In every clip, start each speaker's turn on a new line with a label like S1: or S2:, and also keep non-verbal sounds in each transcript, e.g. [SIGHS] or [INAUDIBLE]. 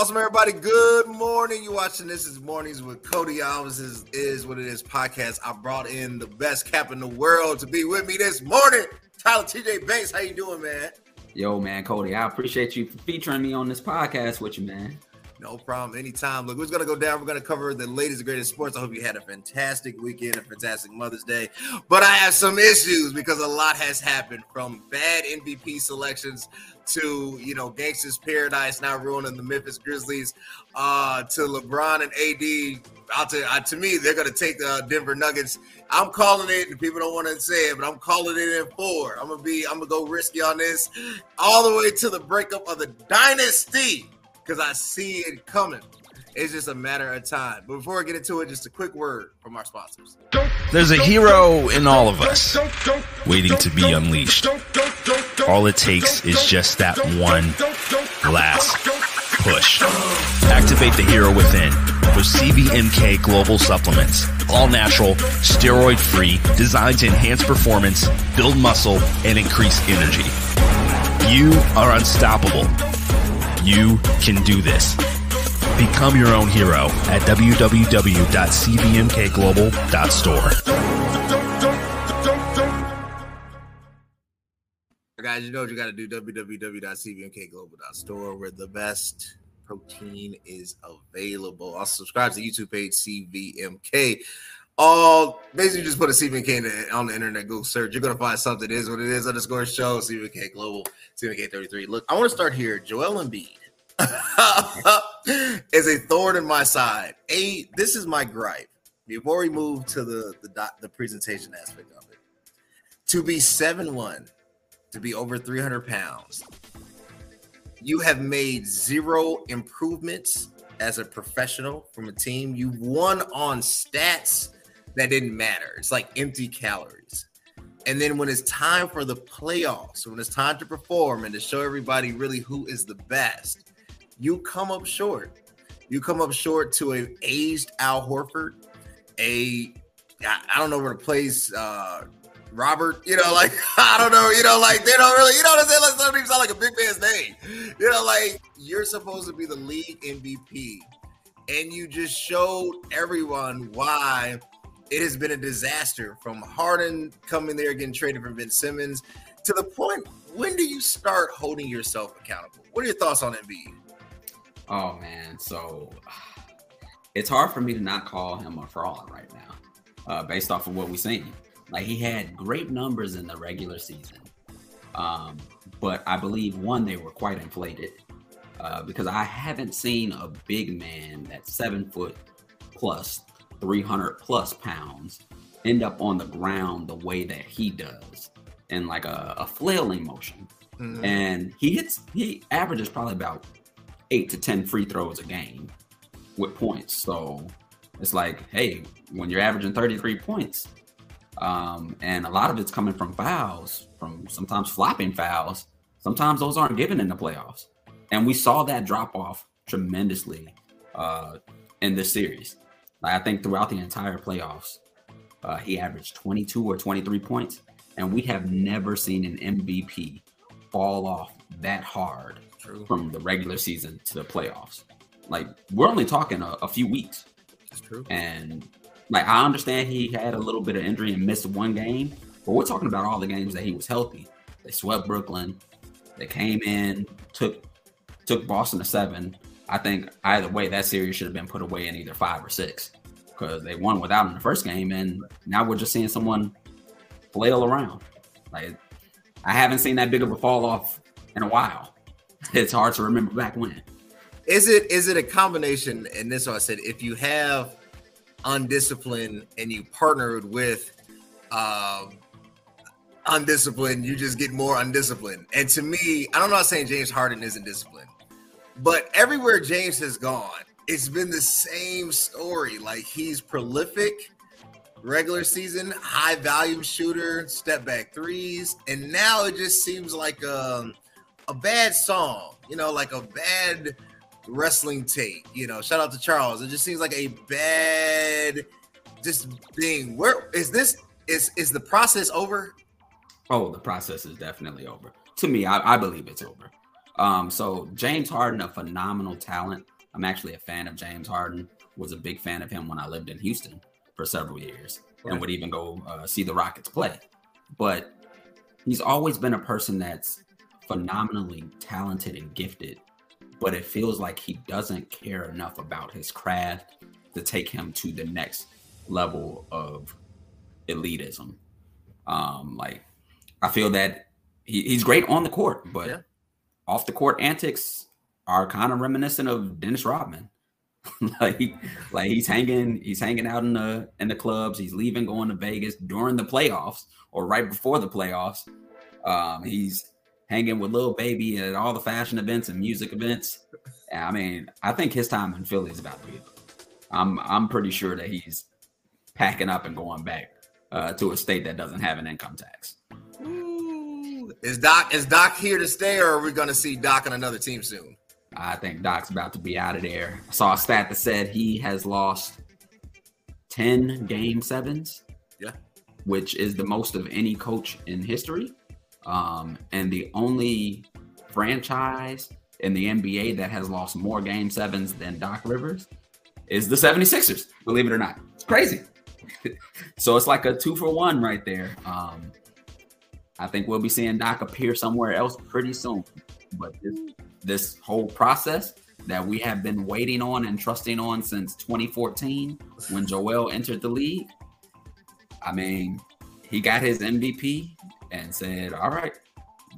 S1: Awesome, everybody. Good morning. You watching this is mornings with Cody Alves is, is what it is podcast. I brought in the best cap in the world to be with me this morning. Tyler TJ Banks, how you doing, man?
S2: Yo, man, Cody, I appreciate you featuring me on this podcast with you, man.
S1: No problem. Anytime. Look, what's going to go down? We're going to cover the latest and greatest sports. I hope you had a fantastic weekend, a fantastic Mother's Day. But I have some issues because a lot has happened from bad MVP selections to, you know, Gangsta's Paradise now ruining the Memphis Grizzlies uh, to LeBron and AD. I'll tell you, uh, to me, they're going to take the Denver Nuggets. I'm calling it, and people don't want to say it, but I'm calling it in four. I'm gonna be, I'm gonna go risky on this, all the way to the breakup of the dynasty because I see it coming. It's just a matter of time. But before I get into it, just a quick word from our sponsors.
S3: There's a hero in all of us waiting to be unleashed. All it takes is just that one last push. Activate the hero within with CVMK Global Supplements. All natural, steroid free, designed to enhance performance, build muscle, and increase energy. You are unstoppable. You can do this. Become your own hero at www.cvmkglobal.store.
S1: Guys, you know what you got to do www.cvmkglobal.store where the best protein is available. Also, subscribe to the YouTube page CVMK. All basically just put a CVMK on the internet, Google search. You're gonna find something. Is what it is. Underscore show CVMK Global CVMK 33. Look, I want to start here. Joel Embiid [LAUGHS] is a thorn in my side. A this is my gripe. Before we move to the the, the presentation aspect of it, to be seven one, to be over 300 pounds, you have made zero improvements as a professional from a team. You won on stats that didn't matter. It's like empty calories. And then when it's time for the playoffs, when it's time to perform and to show everybody really who is the best, you come up short. You come up short to a aged Al Horford, a I don't know where to place uh Robert, you know, like [LAUGHS] I don't know, you know, like they don't really, you know what I'm saying? Like some sound like a big man's name. You know, like you're supposed to be the league MVP, and you just showed everyone why it has been a disaster from Harden coming there getting traded from Ben Simmons to the point. When do you start holding yourself accountable? What are your thoughts on Embiid?
S2: Oh man, so it's hard for me to not call him a fraud right now, uh, based off of what we've seen. Like he had great numbers in the regular season, um, but I believe one they were quite inflated uh, because I haven't seen a big man that's seven foot plus, three hundred plus pounds end up on the ground the way that he does in like a, a flailing motion. Mm-hmm. And he hits, he averages probably about eight to 10 free throws a game with points. So it's like, hey, when you're averaging 33 points, um, and a lot of it's coming from fouls, from sometimes flopping fouls, sometimes those aren't given in the playoffs. And we saw that drop off tremendously uh, in this series. Like, I think throughout the entire playoffs, uh, he averaged 22 or 23 points, and we have never seen an MVP fall off that hard True. from the regular season to the playoffs. Like we're only talking a, a few weeks.
S1: That's true.
S2: And like I understand he had a little bit of injury and missed one game, but we're talking about all the games that he was healthy. They swept Brooklyn. They came in, took took Boston to seven. I think either way that series should have been put away in either five or six because they won without him the first game, and now we're just seeing someone flail around. Like I haven't seen that big of a fall off in a while. [LAUGHS] It's hard to remember back when.
S1: Is it is it a combination? And this is what I said. If you have undisciplined and you partnered with um, undisciplined, you just get more undisciplined. And to me, I don't know. I'm saying James Harden isn't disciplined, but everywhere James has gone, it's been the same story. Like he's prolific, regular season, high volume shooter, step back threes, and now it just seems like a, um, a bad song. You know, like a bad wrestling tape. You know, shout out to Charles. It just seems like a bad just thing. Where is this? Is is the process over?
S2: Oh, the process is definitely over. To me, I, I believe it's over. Um, so James Harden, a phenomenal talent. I'm actually a fan of James Harden. Was a big fan of him when I lived in Houston for several years, right. and would even go uh, see the Rockets play. But he's always been a person that's phenomenally talented and gifted, but it feels like he doesn't care enough about his craft to take him to the next level of elitism. Um, like I feel that he, he's great on the court, but yeah. Off the court antics are kind of reminiscent of Dennis Rodman. [LAUGHS] like, like he's hanging, he's hanging out in the in the clubs. He's leaving, going to Vegas during the playoffs or right before the playoffs. Um, he's hanging with Lil Baby at all the fashion events and music events. I mean, I think his time in Philly is about to be. I'm I'm pretty sure that he's packing up and going back uh, to a state that doesn't have an income tax.
S1: Is Doc is Doc here to stay, or are we going to see Doc on another team soon?
S2: I think Doc's about to be out of there. I saw a stat that said he has lost ten game sevens.
S1: Yeah,
S2: which is the most of any coach in history, um, and the only franchise in the NBA that has lost more game sevens than Doc Rivers is the 76ers, believe it or not. It's crazy. [LAUGHS] so it's like a two for one right there. Um, I think we'll be seeing Doc appear somewhere else pretty soon. But this, this whole process that we have been waiting on and trusting on since 2014 when Joel entered the league, I mean, he got his MVP and said, "All right,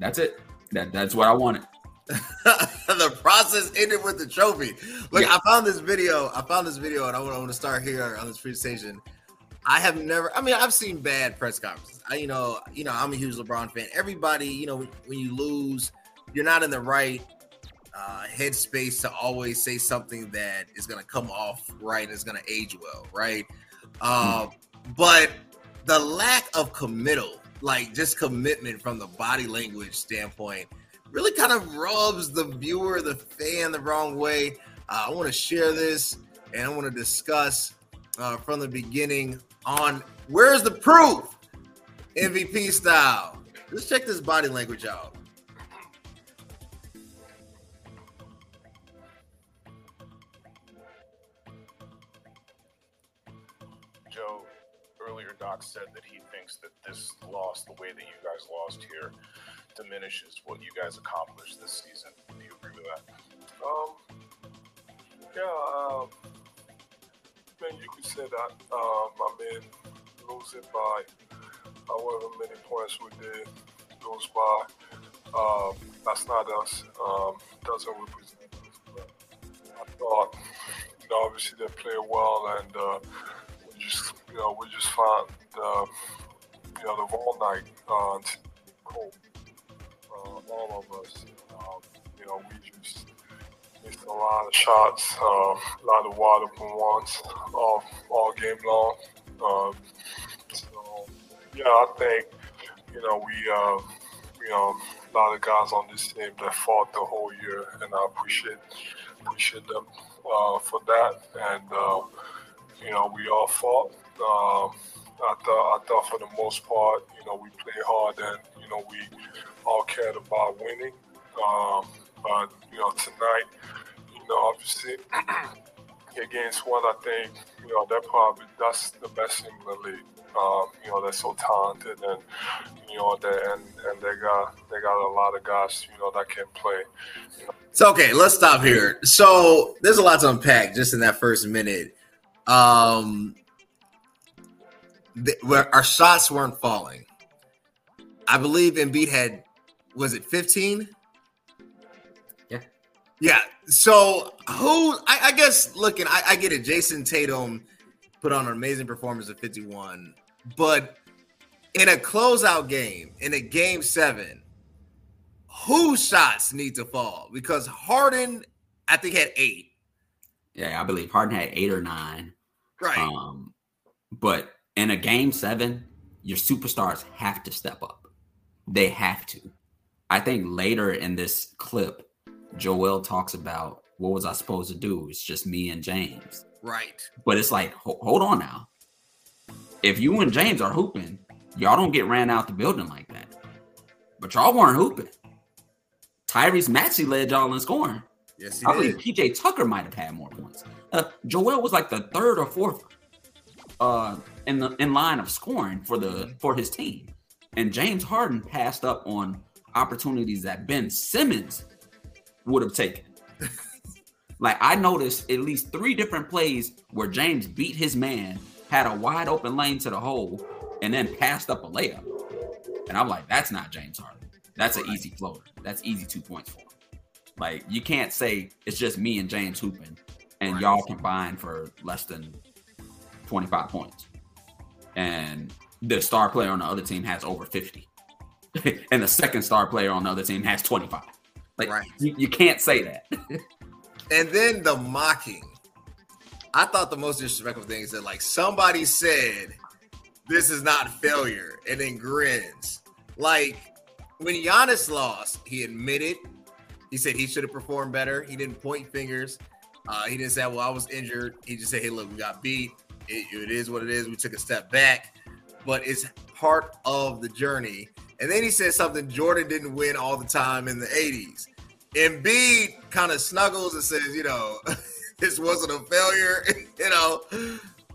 S2: that's it. That that's what I wanted." [LAUGHS]
S1: the process ended with the trophy. Look, yeah. I found this video. I found this video, and I want, I want to start here on this presentation. I have never. I mean, I've seen bad press conferences. You know, you know, I'm a huge LeBron fan. Everybody, you know, when you lose, you're not in the right uh, headspace to always say something that is going to come off right and is going to age well, right? Uh, but the lack of committal, like just commitment from the body language standpoint, really kind of rubs the viewer, the fan, the wrong way. Uh, I want to share this and I want to discuss uh, from the beginning on where's the proof MVP style. Let's check this body language out.
S4: Joe, earlier Doc said that he thinks that this loss, the way that you guys lost here, diminishes what you guys accomplished this season. Do you agree with that?
S5: Um, yeah, um, man, you could say that. Um, I mean, losing by however many points we did lose by, um, that's not us. Um, doesn't represent us. But I thought, you know, obviously they played well, and uh, we just, you know, we just found, uh, you know, the wrong night uh, cold. Uh, all of us, um, you know, we just missed a lot of shots, uh, a lot of water from ones all, all game long. So, yeah, I think, you know, we, uh, you know, a lot of guys on this team that fought the whole year, and I appreciate appreciate them uh, for that. And uh, you know, we all fought. Um, I thought I thought for the most part, you know, we played hard, and you know, we all cared about winning. Um, but you know, tonight, you know, obviously [CLEARS THROAT] against one, I think you know that probably that's the best team in the league. Um, you know, they're so talented, and you know, they and and they got they got a lot of guys, you know, that can play. You know.
S1: So okay, let's stop here. So there's a lot to unpack just in that first minute. Um, the, where our shots weren't falling. I believe Embiid had was it 15?
S2: Yeah.
S1: Yeah. So who I, I guess looking, I, I, get it. Jayson Tatum put on an amazing performance at 51, but in a closeout game, in a game seven, whose shots need to fall? Because Harden, I think, had eight.
S2: Yeah, I believe Harden had eight or nine.
S1: Right.
S2: Um, but in a game seven, your superstars have to step up. They have to. I think later in this clip, Joel talks about what was I supposed to do? It's just me and James.
S1: Right.
S2: But it's like, ho- hold on now. If you and James are hooping, y'all don't get ran out the building like that. But y'all weren't hooping. Tyrese Maxey led y'all in scoring.
S1: Yes, he
S2: I
S1: did.
S2: believe PJ Tucker might have had more points. Uh, Joel was like the third or fourth uh, in the in line of scoring for the for his team, and James Harden passed up on opportunities that Ben Simmons would have taken. [LAUGHS] like I noticed at least three different plays where James beat his man, had a wide open lane to the hole, and then passed up a layup. And I'm like, that's not James Harden. That's an easy floater. That's easy two points for him. Like you can't say it's just me and James hooping, and
S1: Right.
S2: y'all combined for less than 25 points, and the star player on the other team has over 50, [LAUGHS] and the second star player on the other team has 25. Like
S1: Right.
S2: you, you can't say that. [LAUGHS]
S1: And then the mocking. I thought the most disrespectful thing is that like somebody said this is not failure and then grins. Like when Giannis lost, he admitted he said he should have performed better. He didn't point fingers. Uh, he didn't say, "Well, I was injured." He just said, "Hey, look, we got beat. It, it is what it is. We took a step back, but it's part of the journey." And then he said something Jordan didn't win all the time in the '80s. Embiid kind of snuggles and says, "You know, [LAUGHS] this wasn't a failure." [LAUGHS] you know,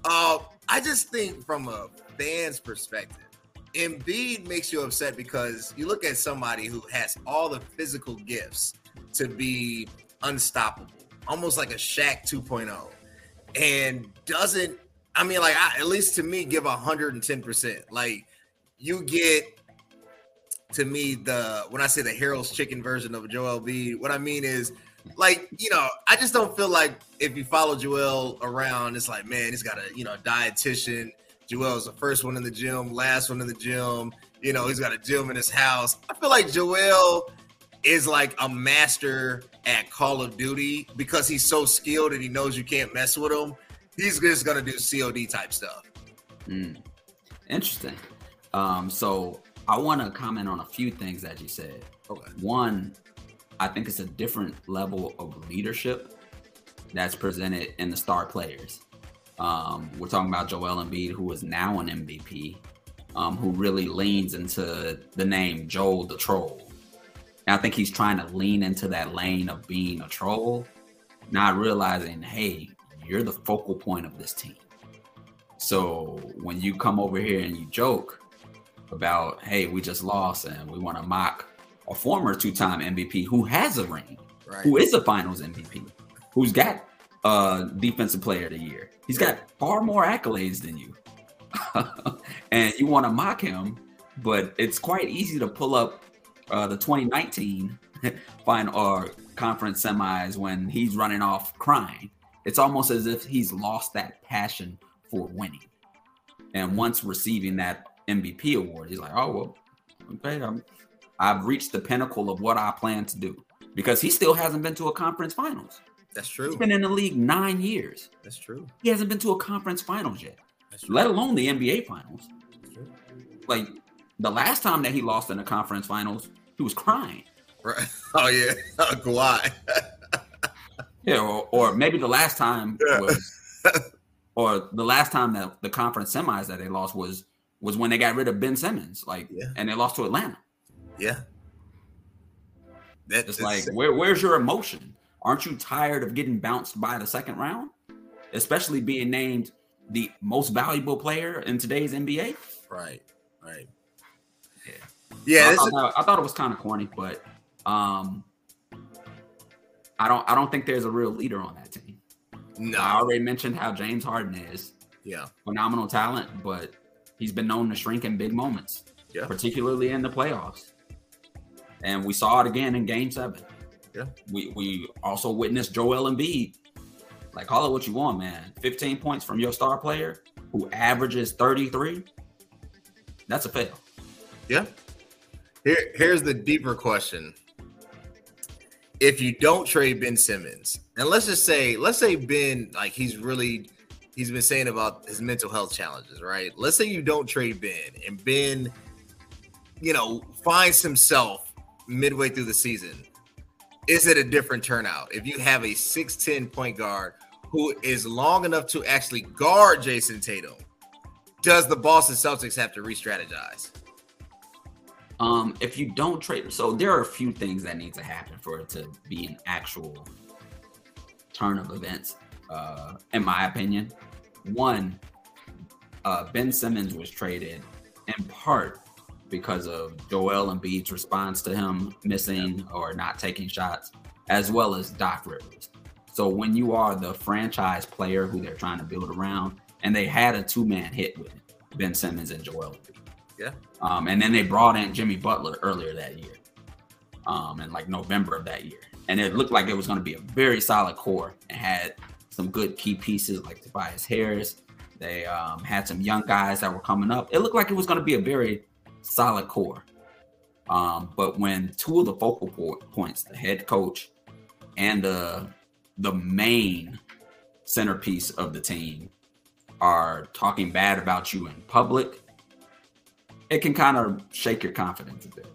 S1: uh, I just think from a fan's perspective, Embiid makes you upset because you look at somebody who has all the physical gifts to be unstoppable, almost like a Shaq 2.0, and doesn't. I mean, like I, at least to me, give hundred and ten percent. Like you get to me the when I say the Harold's Chicken version of Joel B. What I mean is, like you know, I just don't feel like if you follow Joel around, it's like man, he's got a you know dietitian. Joel's the first one in the gym, last one in the gym. You know, he's got a gym in his house. I feel like Joel is like a master at Call of Duty because he's so skilled and he knows you can't mess with him. He's just gonna do COD type stuff.
S2: Mm. Interesting. Um, so I want to comment on a few things that you said.
S1: Okay.
S2: One, I think it's a different level of leadership that's presented in the star players. Um, we're talking about Joel Embiid, who is now an MVP, um, who really leans into the name Joel the Troll. And I think he's trying to lean into that lane of being a troll, not realizing, hey, you're the focal point of this team. So when you come over here and you joke about, hey, we just lost and we want to mock a former two-time MVP who has a ring,
S1: Right.
S2: who is a Finals MVP, who's got uh Defensive Player of the Year, he's got far more accolades than you, [LAUGHS] and you want to mock him, but it's quite easy to pull up uh, the 2019 [LAUGHS] final or conference semis when he's running off crying. It's almost as if he's lost that passion for winning. And once receiving that MVP award, he's like, "Oh well, okay, I'm, I've reached the pinnacle of what I plan to do." Because he still hasn't been to a conference finals.
S1: That's
S2: He's
S1: true.
S2: been in the league nine years.
S1: That's true.
S2: He hasn't been to a conference finals yet,
S1: That's true.
S2: let alone the NBA finals.
S1: That's true.
S2: Like the last time that he lost in the conference finals, he was crying.
S1: Right. [LAUGHS] Oh yeah, [LAUGHS] oh, Kawhi. [LAUGHS]
S2: Yeah, or, or maybe the last time
S1: Yeah.
S2: was, or the last time that the conference semis that they lost was was when they got rid of Ben Simmons, like,
S1: Yeah.
S2: and they lost to Atlanta.
S1: Yeah. That,
S2: It's
S1: that's-
S2: like, where where's your emotion? Aren't you tired of getting bounced by the second round, especially being named the most valuable player in today's NBA?
S1: right, right.
S2: Yeah.
S1: Yeah,
S2: I, thought
S1: is-
S2: that- I thought it was kind of corny, but um, I don't I don't think there's a real leader on that team.
S1: No.
S2: I already mentioned how James Harden is
S1: Yeah,
S2: phenomenal talent, but he's been known to shrink in big moments,
S1: Yeah.
S2: particularly in the playoffs. And we saw it again in Game Seven.
S1: Yeah.
S2: we we also witnessed Joel Embiid. Like call it what you want, man. 15 points from your star player who averages 33. That's a fail.
S1: yeah. Here, here's the deeper question. If you don't trade Ben Simmons, and let's just say, let's say Ben, like he's really, he's been saying about his mental health challenges, right? Let's say you don't trade Ben, and Ben, you know, finds himself midway through the season. Is it a different turnout if you have a 6'10 point guard who is long enough to actually guard Jayson Tatum? Does the Boston Celtics have to re strategize?
S2: Um, if you don't trade, so there are a few things that need to happen for it to be an actual turn of events. Uh, in my opinion, one, uh, Ben Simmons was traded in part because of Joel Embiid's response to him missing or not taking shots, as well as Doc Rivers. So when you are the franchise player who they're trying to build around, and they had a two man hit with Ben Simmons and Joel Embiid.
S1: Yeah.
S2: Um, and then they brought in Jimmy Butler earlier that year, um, in like November of that year, and it looked like it was going to be a very solid core and had some good key pieces like Tobias Harris. They um, had some young guys that were coming up. It looked like it was going to be a very solid core. Um, but when two of the focal points, the head coach and the the main centerpiece of the team, are talking bad about you in public, it can kind of shake your confidence a bit.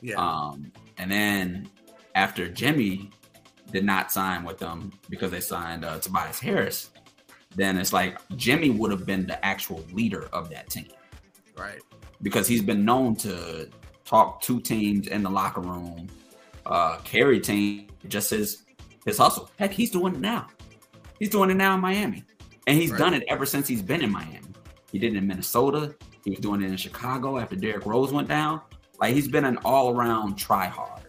S1: Yeah.
S2: Um, and then after Jimmy did not sign with them because they signed uh, Tobias Harris, then it's like Jimmy would have been the actual leader of that team.
S1: Right.
S2: Because he's been known to talk to teams in the locker room, uh, carry team just his his hustle. Heck, he's doing it now. He's doing it now in Miami. And he's right. done it ever since he's been in Miami. He did it in Minnesota. He was doing it in Chicago after Derrick Rose went down. Like he's been an all-around try hard.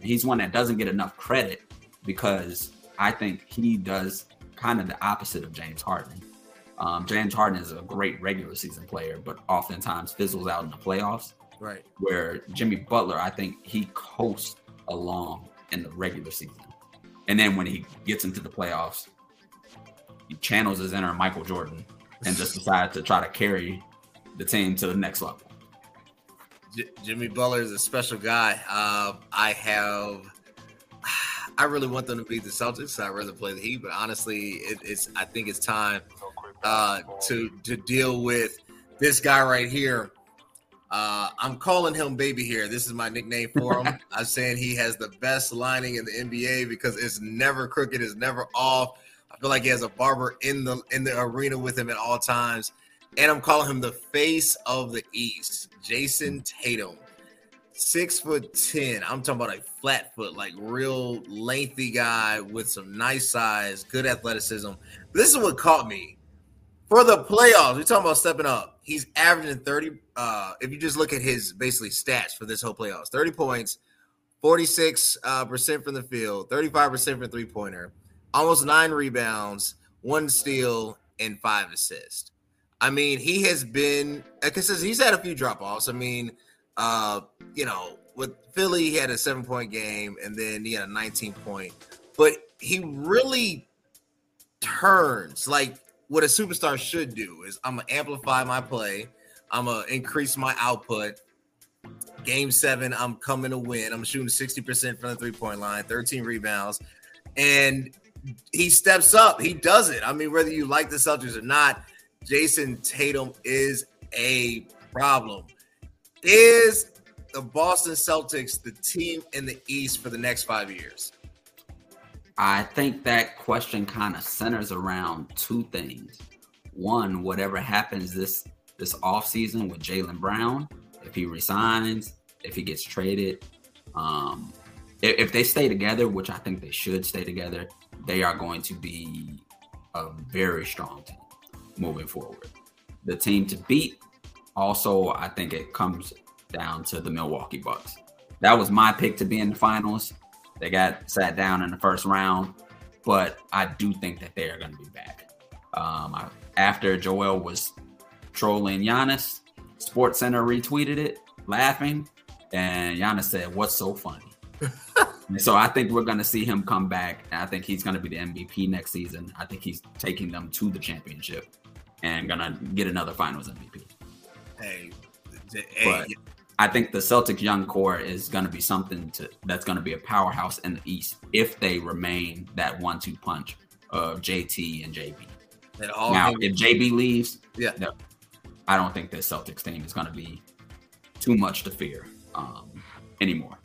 S2: He's one that doesn't get enough credit because I think he does kind of the opposite of James Harden. Um, James Harden is a great regular season player, but oftentimes fizzles out in the playoffs.
S1: Right.
S2: Where Jimmy Butler, I think he coasts along in the regular season. And then when he gets into the playoffs, he channels his inner Michael Jordan and just decides to try to carry the team to the next level.
S1: J- Jimmy Butler is a special guy. Uh, I have, [SIGHS] I really want them to beat the Celtics. I'd rather play the Heat, but honestly, it, it's I think it's time uh, to to deal with this guy right here. Uh, I'm calling him baby here. This is my nickname for him. [LAUGHS] I'm saying he has the best lining in the NBA because it's never crooked, it's never off I feel like he has a barber in the in the arena with him at all times. And I'm calling him the face of the East, Jayson Tatum. Six foot ten. I'm talking about a flat foot, like real lengthy guy with some nice size, good athleticism. This is what caught me for the playoffs. We're talking about stepping up. He's averaging 30. Uh, if you just look at his basically stats for this whole playoffs, 30 points, 46 uh, percent from the field, 35 percent from three pointer, almost nine rebounds, one steal, and five assists. I mean, he has been because he's had a few drop offs. I mean, uh, you know, with Philly, he had a seven point game, and then he had a 19 point. But he really turns like what a superstar should do is I'm gonna amplify my play, I'm gonna increase my output. Game seven, I'm coming to win. I'm shooting 60% from the three point line, 13 rebounds. And he steps up. He does it. I mean, whether you like the Celtics or not, Jayson Tatum is a problem. Is the Boston Celtics the team in the East for the next five years?
S2: I think that question kind of centers around two things. One, whatever happens this this offseason with Jaylen Brown, if he resigns, if he gets traded, um, if, if they stay together, which I think they should stay together, they are going to be a very strong team moving forward. The team to beat, also, I think it comes down to the Milwaukee Bucks. That was my pick to be in the finals. They got sat down in the first round, but I do think that they are going to be back. Um, I, after Joel was trolling Giannis, SportsCenter retweeted it, laughing, and Giannis said, "What's so funny?" [LAUGHS] so I think we're going to see him come back. I think he's going to be the MVP next season. I think he's taking them to the championship and going to get another Finals MVP.
S1: Hey,
S2: but I think the Celtics young core is going to be something to that's going to be a powerhouse in the East if they remain that one-two punch of JT and JB. And now, if JB leaves,
S1: yeah,
S2: no, I don't think the Celtics team is going to be too much to fear um, anymore.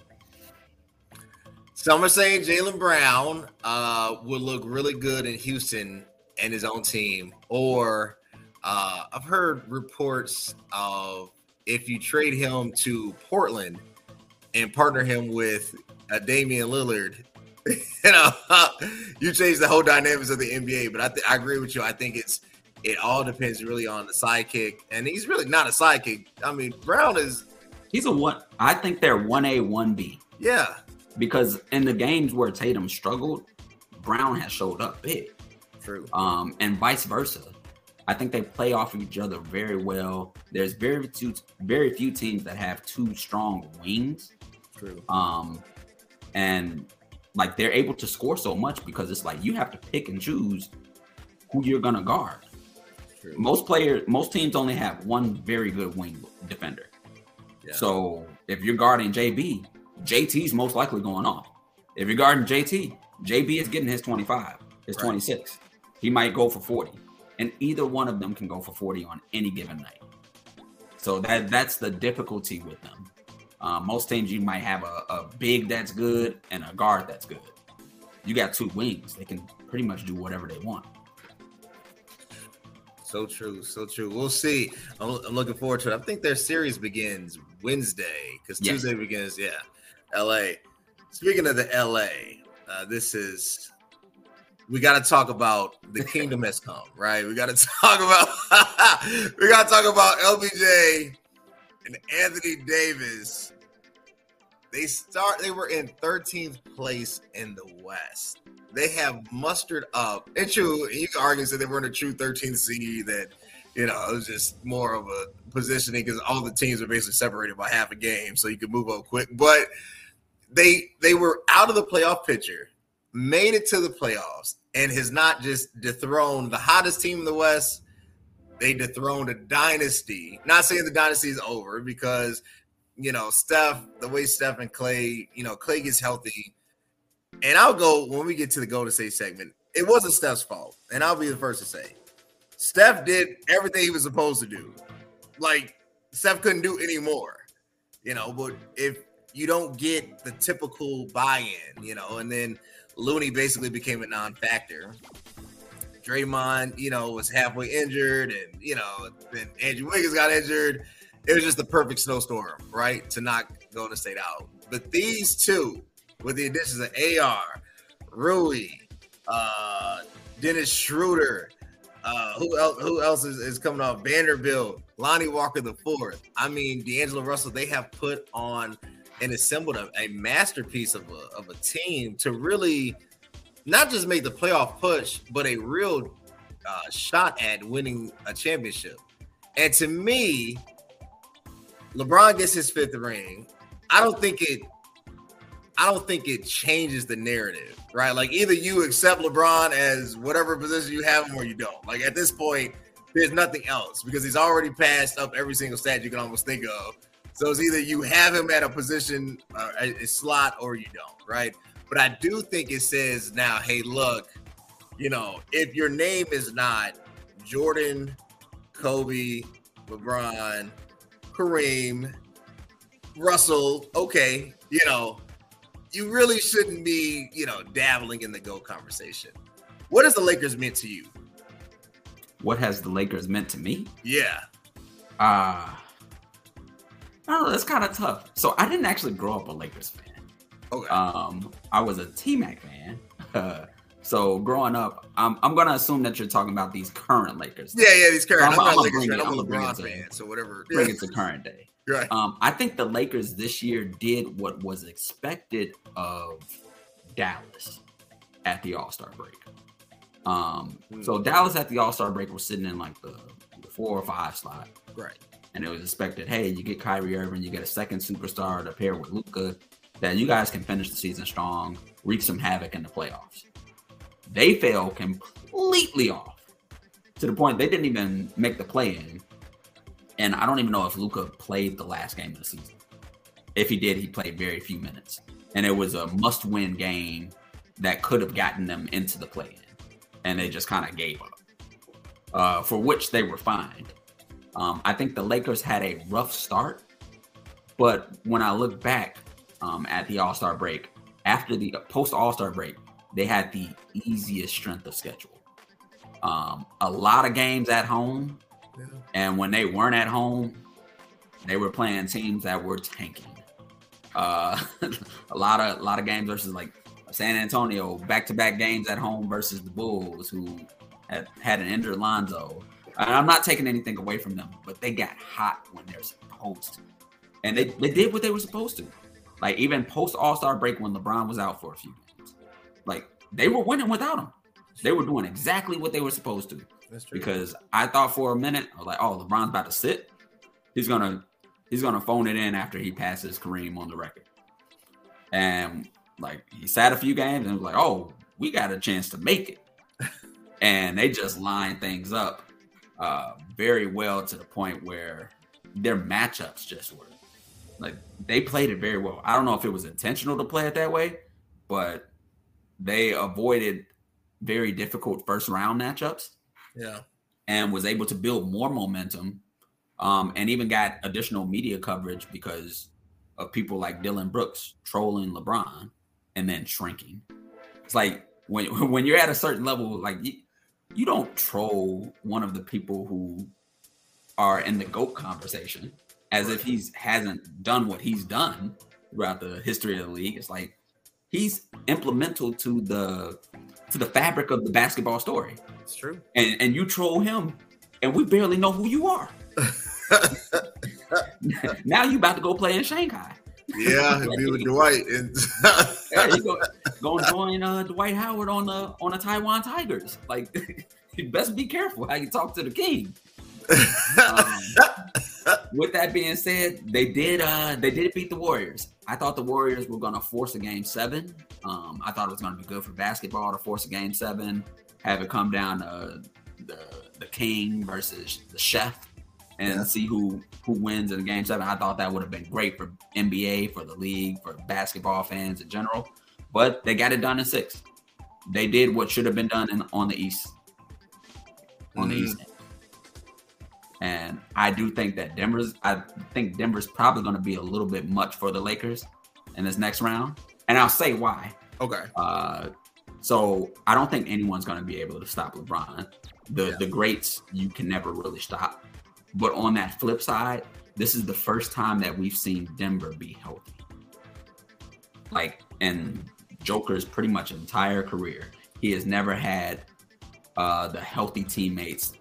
S1: Some are saying Jaylen Brown uh, would look really good in Houston and his own team, or uh, I've heard reports of if you trade him to Portland and partner him with a Damian Lillard, [LAUGHS] you know, [LAUGHS] you change the whole dynamics of the NBA. But I, th- I agree with you. I think it's it all depends really on the sidekick, and he's really not a sidekick. I mean, Brown is
S2: he's a one. I think they're one A, one B.
S1: Yeah,
S2: because in the games where Tatum struggled, Brown has showed up big.
S1: True.
S2: Um, and vice versa. I think they play off of each other very well. There's very few, very few teams that have two strong wings.
S1: True.
S2: Um, and like they're able to score so much because it's like you have to pick and choose who you're gonna guard. True. Most players, most teams only have one very good wing defender. Yeah. So if you're guarding JB, JT's most likely going off. If you're guarding JT, JB is getting his 25, his right. 26. He might go for 40. And either one of them can go for 40 on any given night. So that that's the difficulty with them. Um, most teams you might have a, a big that's good and a guard that's good. You got two wings; they can pretty much do whatever they want.
S1: So true, so true. We'll see. I'm, I'm, looking forward to it. I think their series begins Wednesday because yes. Tuesday begins. Yeah, L.A. Speaking of the L.A., uh, this is we got to talk about the kingdom has come, right? We got to [LAUGHS] talk about [LAUGHS] we got to talk about LBJ and Anthony Davis. They start. They were in 13th place in the West. They have mustered up. And true, you can argue that they were in a true 13th seed. That you know it was just more of a positioning because all the teams are basically separated by half a game, so you could move up quick. But they they were out of the playoff picture made it to the playoffs and has not just dethroned the hottest team in the West. They dethroned a dynasty. Not saying the dynasty is over because, you know, Steph, the way Steph and Clay, you know, Clay gets healthy. And I'll go when we get to the Golden State segment. It wasn't Steph's fault. And I'll be the first to say Steph did everything he was supposed to do. Like, Steph couldn't do any more, you know, but if you don't get the typical buy in, you know, and then Looney basically became a non-factor. Draymond, you know, was halfway injured, and you know, then Andrew Wiggins got injured. It was just the perfect snowstorm, right, to knock Golden State out. But these two, with the additions of AR, Rui, uh, Dennis Schroeder, uh, who else? Who else is, is coming off? Vanderbilt, Lonnie Walker the fourth. I mean, D'Angelo Russell. They have put on and assembled a, a masterpiece of a, of a team to really not just make the playoff push, but a real uh, shot at winning a championship. And to me, LeBron gets his fifth ring. I don't think it. I don't think it changes the narrative, right? Like either you accept LeBron as whatever position you have him, or you don't. Like at this point, there's nothing else because he's already passed up every single stat you can almost think of so it's either you have him at a position, uh, a, slot, or you don't, right? But I do think it says now, hey, look, you know, if your name is not Jordan, Kobe, LeBron, Kareem, Russell, okay, you know, you really shouldn't be, you know, dabbling in the go conversation. What has the Lakers meant to you?
S2: What has the Lakers meant to me?
S1: Yeah.
S2: Ah. Uh I. That's kind of tough. So I didn't actually grow up a Lakers fan. Okay. Um, I was a T Mac fan. [LAUGHS] so growing up, I'm, I'm going to assume that you're talking about these current Lakers.
S1: Yeah, yeah, these current. I'm, I'm, I'm, Lakers fan. I'm a LeBron fan. So whatever.
S2: Bring [LAUGHS] it to current day.
S1: Right.
S2: Um, I think the Lakers this year did what was expected of Dallas at the All Star break. Um, mm. so Dallas at the All Star break was sitting in like the, the four or five slot.
S1: Right
S2: and it was expected, hey, you get Kyrie Irving, you get a second superstar to pair with Luka, that you guys can finish the season strong, wreak some havoc in the playoffs. They fell completely off to the point they didn't even make the play in. And I don't even know if Luka played the last game of the season. If he did, he played very few minutes. And it was a must win game that could have gotten them into the play in. And they just kind of gave up, uh, for which they were fined. Um, I think the Lakers had a rough start, but when I look back um, at the All Star break, after the post All Star break, they had the easiest strength of schedule. Um, a lot of games at home, yeah. and when they weren't at home, they were playing teams that were tanking. Uh, [LAUGHS] a lot of a lot of games versus like San Antonio, back to back games at home versus the Bulls, who had had an injured Lonzo. And I'm not taking anything away from them, but they got hot when they're supposed to, and they they did what they were supposed to. Like even post All Star break when LeBron was out for a few games, like they were winning without him. They were doing exactly what they were supposed to. Because I thought for a minute, I was like, oh, LeBron's about to sit. He's gonna he's gonna phone it in after he passes Kareem on the record. And like he sat a few games and was like, oh, we got a chance to make it. [LAUGHS] and they just lined things up uh, very well to the point where their matchups just were like they played it very well. I don't know if it was intentional to play it that way, but they avoided very difficult first round matchups.
S1: Yeah.
S2: And was able to build more momentum um, and even got additional media coverage because of people like Dillon Brooks trolling LeBron and then shrinking. It's like when [LAUGHS] when you're at a certain level, like you, don't troll one of the people who are in the GOAT conversation as if he's hasn't done what he's done throughout the history of the league. It's like he's implemental to the to the fabric of the basketball story.
S1: It's true.
S2: And and you troll him, and we barely know who you are. [LAUGHS] [LAUGHS] now you about to go play in Shanghai.
S1: Yeah, be with Dwight and
S2: yeah, you go go join uh, Dwight Howard on the on the Taiwan Tigers. Like, [LAUGHS] you best be careful how you talk to the king. Um, with that being said, they did uh they did beat the Warriors. I thought the Warriors were gonna force a game seven. Um, I thought it was gonna be good for basketball to force a game seven, have it come down to the the king versus the chef and yeah. see who who wins in the game seven. I thought that would have been great for NBA, for the league, for basketball fans in general. But they got it done in six. They did what should have been done in, on the East. On mm. the East. And I do think that Denver's I think Denver's probably going to be a little bit much for the Lakers in this next round. And I'll say why.
S1: Okay.
S2: Uh so I don't think anyone's going to be able to stop LeBron. The yeah. the greats you can never really stop. But on that flip side, this is the first time that we've seen Denver be healthy. Like in Joker's pretty much entire career, he has never had uh, the healthy teammates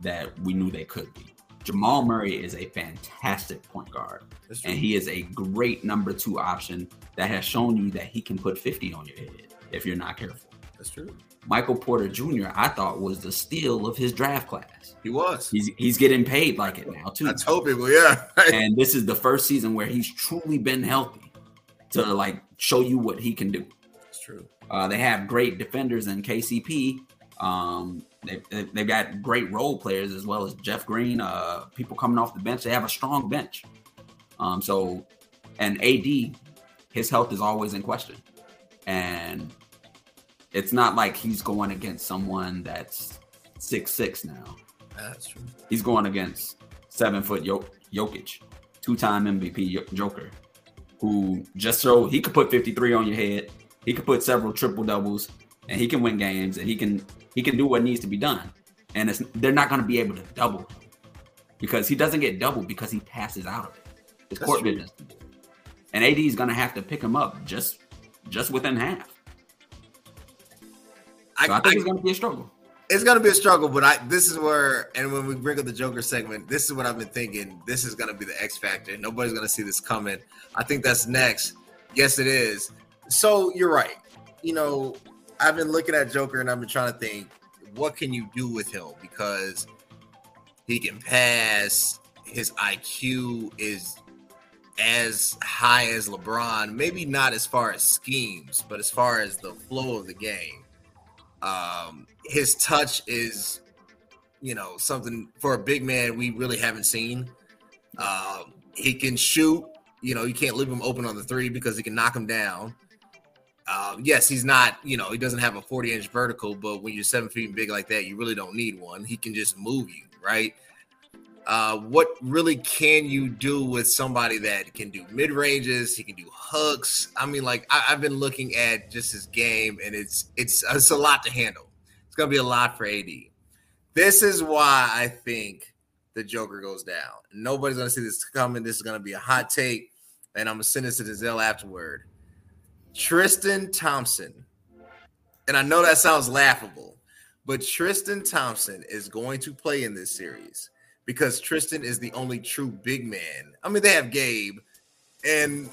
S2: that we knew they could be. Jamal Murray is a fantastic point guard, and he is a great number two option that has shown you that he can put 50 on your head if you're not careful.
S1: That's true.
S2: Michael Porter Jr. I thought was the steal of his draft class.
S1: He was.
S2: He's he's getting paid like it now too.
S1: I told people, yeah. [LAUGHS]
S2: and this is the first season where he's truly been healthy to like show you what he can do.
S1: True.
S2: Uh, they have great defenders in KCP. Um, they, they've got great role players as well as Jeff Green. Uh, people coming off the bench. They have a strong bench. Um, so, and AD, his health is always in question, and it's not like he's going against someone that's six six now.
S1: That's true.
S2: He's going against seven foot Jokic, two time MVP Joker, who just so he could put 53 on your head. He can put several triple doubles, and he can win games, and he can he can do what needs to be done. And they're not going to be able to double because he doesn't get doubled because he passes out of it. It's court business. And AD is going to have to pick him up just just within half. So I, I think I, it's going to be a struggle.
S1: It's going to be a struggle, but I this is where, and when we bring up the Joker segment, this is what I've been thinking. This is going to be the X factor. Nobody's going to see this coming. I think that's next. Yes, it is. So you're right. You know, I've been looking at Joker and I've been trying to think, what can you do with him? Because he can pass. His IQ is as high as LeBron. Maybe not as far as schemes, but as far as the flow of the game um, his touch is, you know, something for a big man we really haven't seen. Um, he can shoot. You know, you can't leave him open on the three because he can knock him down. Um, yes, he's not, you know, he doesn't have a 40 inch vertical, but when you're seven feet big like that, you really don't need one. He can just move you, right? Uh, what really can you do with somebody that can do mid ranges? He can do hooks. I mean, like I, have been looking at just his game, and it's it's it's a lot to handle. It's gonna be a lot for AD. This is why I think the Joker goes down. Nobody's gonna see this coming. This is gonna be a hot take, and I'm gonna send this to Zell afterward. Tristan Thompson, and I know that sounds laughable, but Tristan Thompson is going to play in this series because Tristan is the only true big man. I mean, they have Gabe, and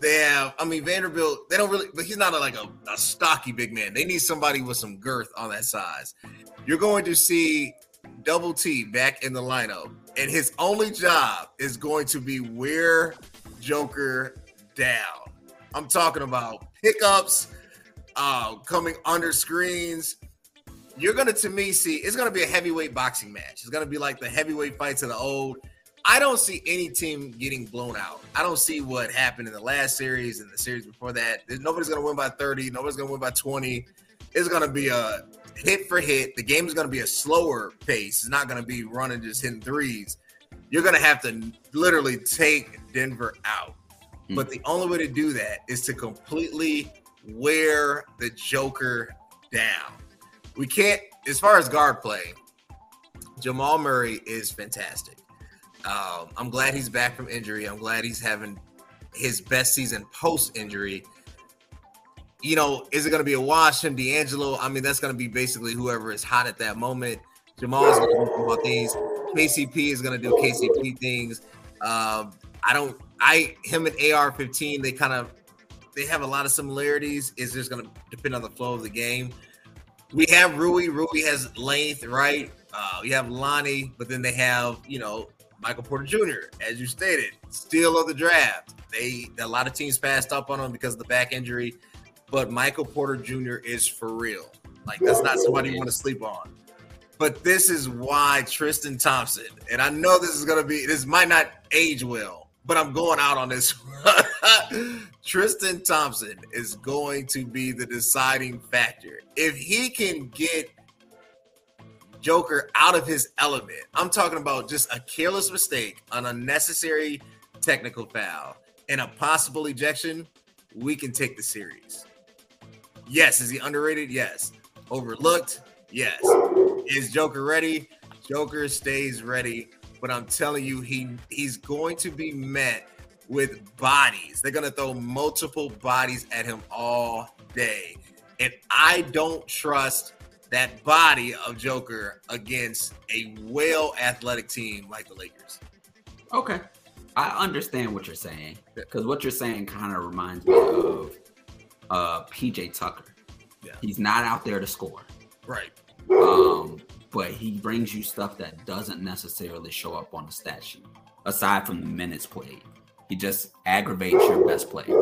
S1: they have, I mean, Vanderbilt, they don't really, but he's not a, like a, a stocky big man. They need somebody with some girth on that size. You're going to see Double T back in the lineup, and his only job is going to be wear Joker down. I'm talking about pickups, uh, coming under screens. You're gonna, to me, see it's gonna be a heavyweight boxing match. It's gonna be like the heavyweight fights of the old. I don't see any team getting blown out. I don't see what happened in the last series and the series before that. There's, nobody's to win by 30. Nobody's to win by 20. It's to be a hit for hit. The game is to be a slower pace. It's not to be running just hitting threes. You're to have to literally take Denver out. Mm-hmm. But the only way to do that is to completely wear the Joker down. We can't, as far as guard play, Jamal Murray is fantastic. Um, I'm glad he's back from injury. I'm glad he's having his best season post injury. You know, is it going to be a wash him, D'Angelo? I mean, that's going to be basically whoever is hot at that moment. Jamal is going to do about things. KCP is going to do KCP things. Um, I don't. I him and AR-15. They kind of they have a lot of similarities. Is just going to depend on the flow of the game. We have Rui. Rui has length, right? Uh, you have Lonnie, but then they have you know Michael Porter Jr., as you stated, steal of the draft. They a lot of teams passed up on him because of the back injury, but Michael Porter Jr. is for real. Like that's not somebody you want to sleep on. But this is why Tristan Thompson, and I know this is gonna be this might not age well, but I'm going out on this. [LAUGHS] Tristan Thompson is going to be the deciding factor. If he can get Joker out of his element. I'm talking about just a careless mistake, an unnecessary technical foul, and a possible ejection. We can take the series. Yes. Is he underrated? Yes. Overlooked? Yes. Is Joker ready? Joker stays ready. But I'm telling you, he he's going to be met with bodies. They're gonna throw multiple bodies at him all day. And I don't trust that body of Joker against a well athletic team like the Lakers.
S2: Okay. I understand what you're saying because what you're saying kind of reminds me of uh, PJ Tucker. Yeah. He's not out there to score.
S1: Right.
S2: Um, but he brings you stuff that doesn't necessarily show up on the stat sheet aside from the minutes played. He just aggravates your best player.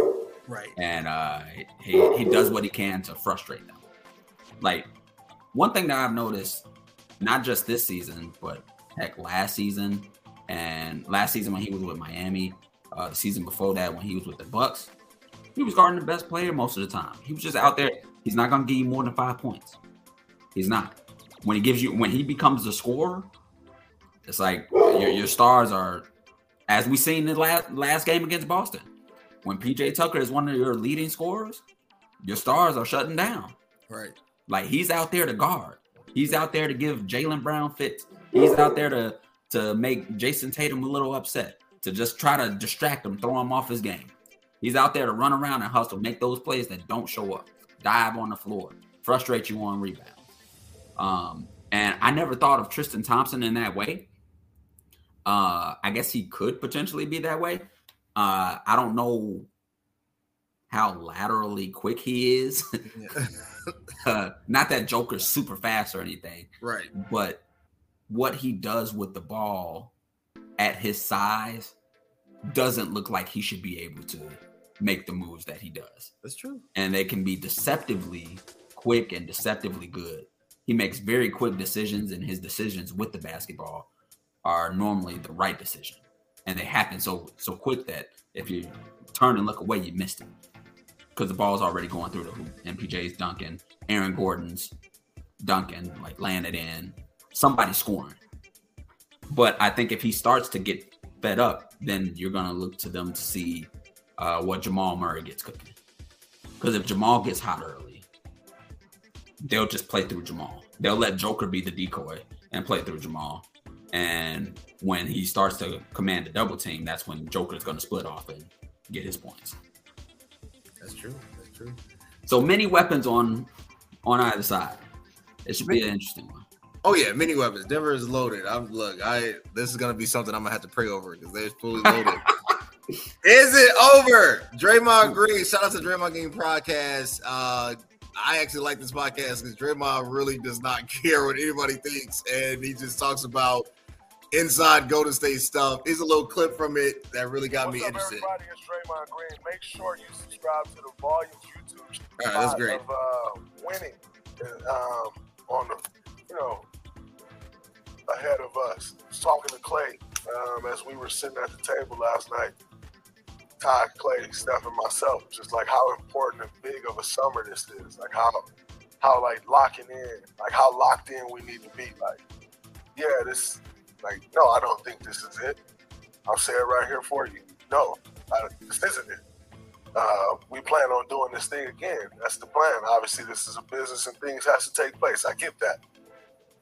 S1: Right.
S2: And uh, he, he does what he can to frustrate them. Like one thing that I've noticed, not just this season, but heck, last season and last season when he was with Miami, uh, the season before that when he was with the Bucks, he was guarding the best player most of the time. He was just out there. He's not gonna give you more than five points. He's not. When he gives you, when he becomes the scorer, it's like your, your stars are, as we seen in the last last game against Boston. When PJ Tucker is one of your leading scorers, your stars are shutting down.
S1: Right.
S2: Like he's out there to guard. He's out there to give Jaylen Brown fits. He's out there to to make Jayson Tatum a little upset, to just try to distract him, throw him off his game. He's out there to run around and hustle, make those plays that don't show up, dive on the floor, frustrate you on rebound. Um, and I never thought of Tristan Thompson in that way. Uh, I guess he could potentially be that way. Uh, I don't know how laterally quick he is. [LAUGHS] uh, not that Joker's super fast or anything,
S1: right?
S2: But what he does with the ball at his size doesn't look like he should be able to make the moves that he does.
S1: That's true.
S2: And they can be deceptively quick and deceptively good. He makes very quick decisions, and his decisions with the basketball are normally the right decision. And they happen so so quick that if you turn and look away, you missed him because the ball's already going through the hoop. MPJ's dunking, Aaron Gordon's dunking, like it in, somebody scoring. But I think if he starts to get fed up, then you're gonna look to them to see uh, what Jamal Murray gets cooking. Because if Jamal gets hot early, they'll just play through Jamal. They'll let Joker be the decoy and play through Jamal. And when he starts to command the double team, that's when Joker's going to split off and get his points.
S1: That's true. That's true.
S2: So many weapons on on either side. It should be an interesting one.
S1: Oh yeah, many weapons. Denver is loaded. I'm look. I this is gonna be something I'm gonna have to pray over because they're fully loaded. [LAUGHS] is it over? Draymond Green. Shout out to Draymond Green podcast. Uh, I actually like this podcast because Draymond really does not [LAUGHS] care what anybody thinks, and he just talks about inside Golden State stuff. Here's a little clip from it that really got
S6: What's
S1: me
S6: up,
S1: interested.
S6: everybody? It's Draymond Green. Make sure you subscribe to the Volumes YouTube
S1: All right, that's great.
S6: of uh, winning um, on the, you know, ahead of us. Talking to Klay um, as we were sitting at the table last night. Ty, Klay, Steph, and myself, just like how important and big of a summer this is. Like how, how like locking in, like how locked in we need to be. Like, yeah, this, like, no, I don't think this is it. I'll say it right here for you. No, I, this isn't it. Uh, we plan on doing this thing again. That's the plan. Obviously, this is a business and things has to take place. I get that.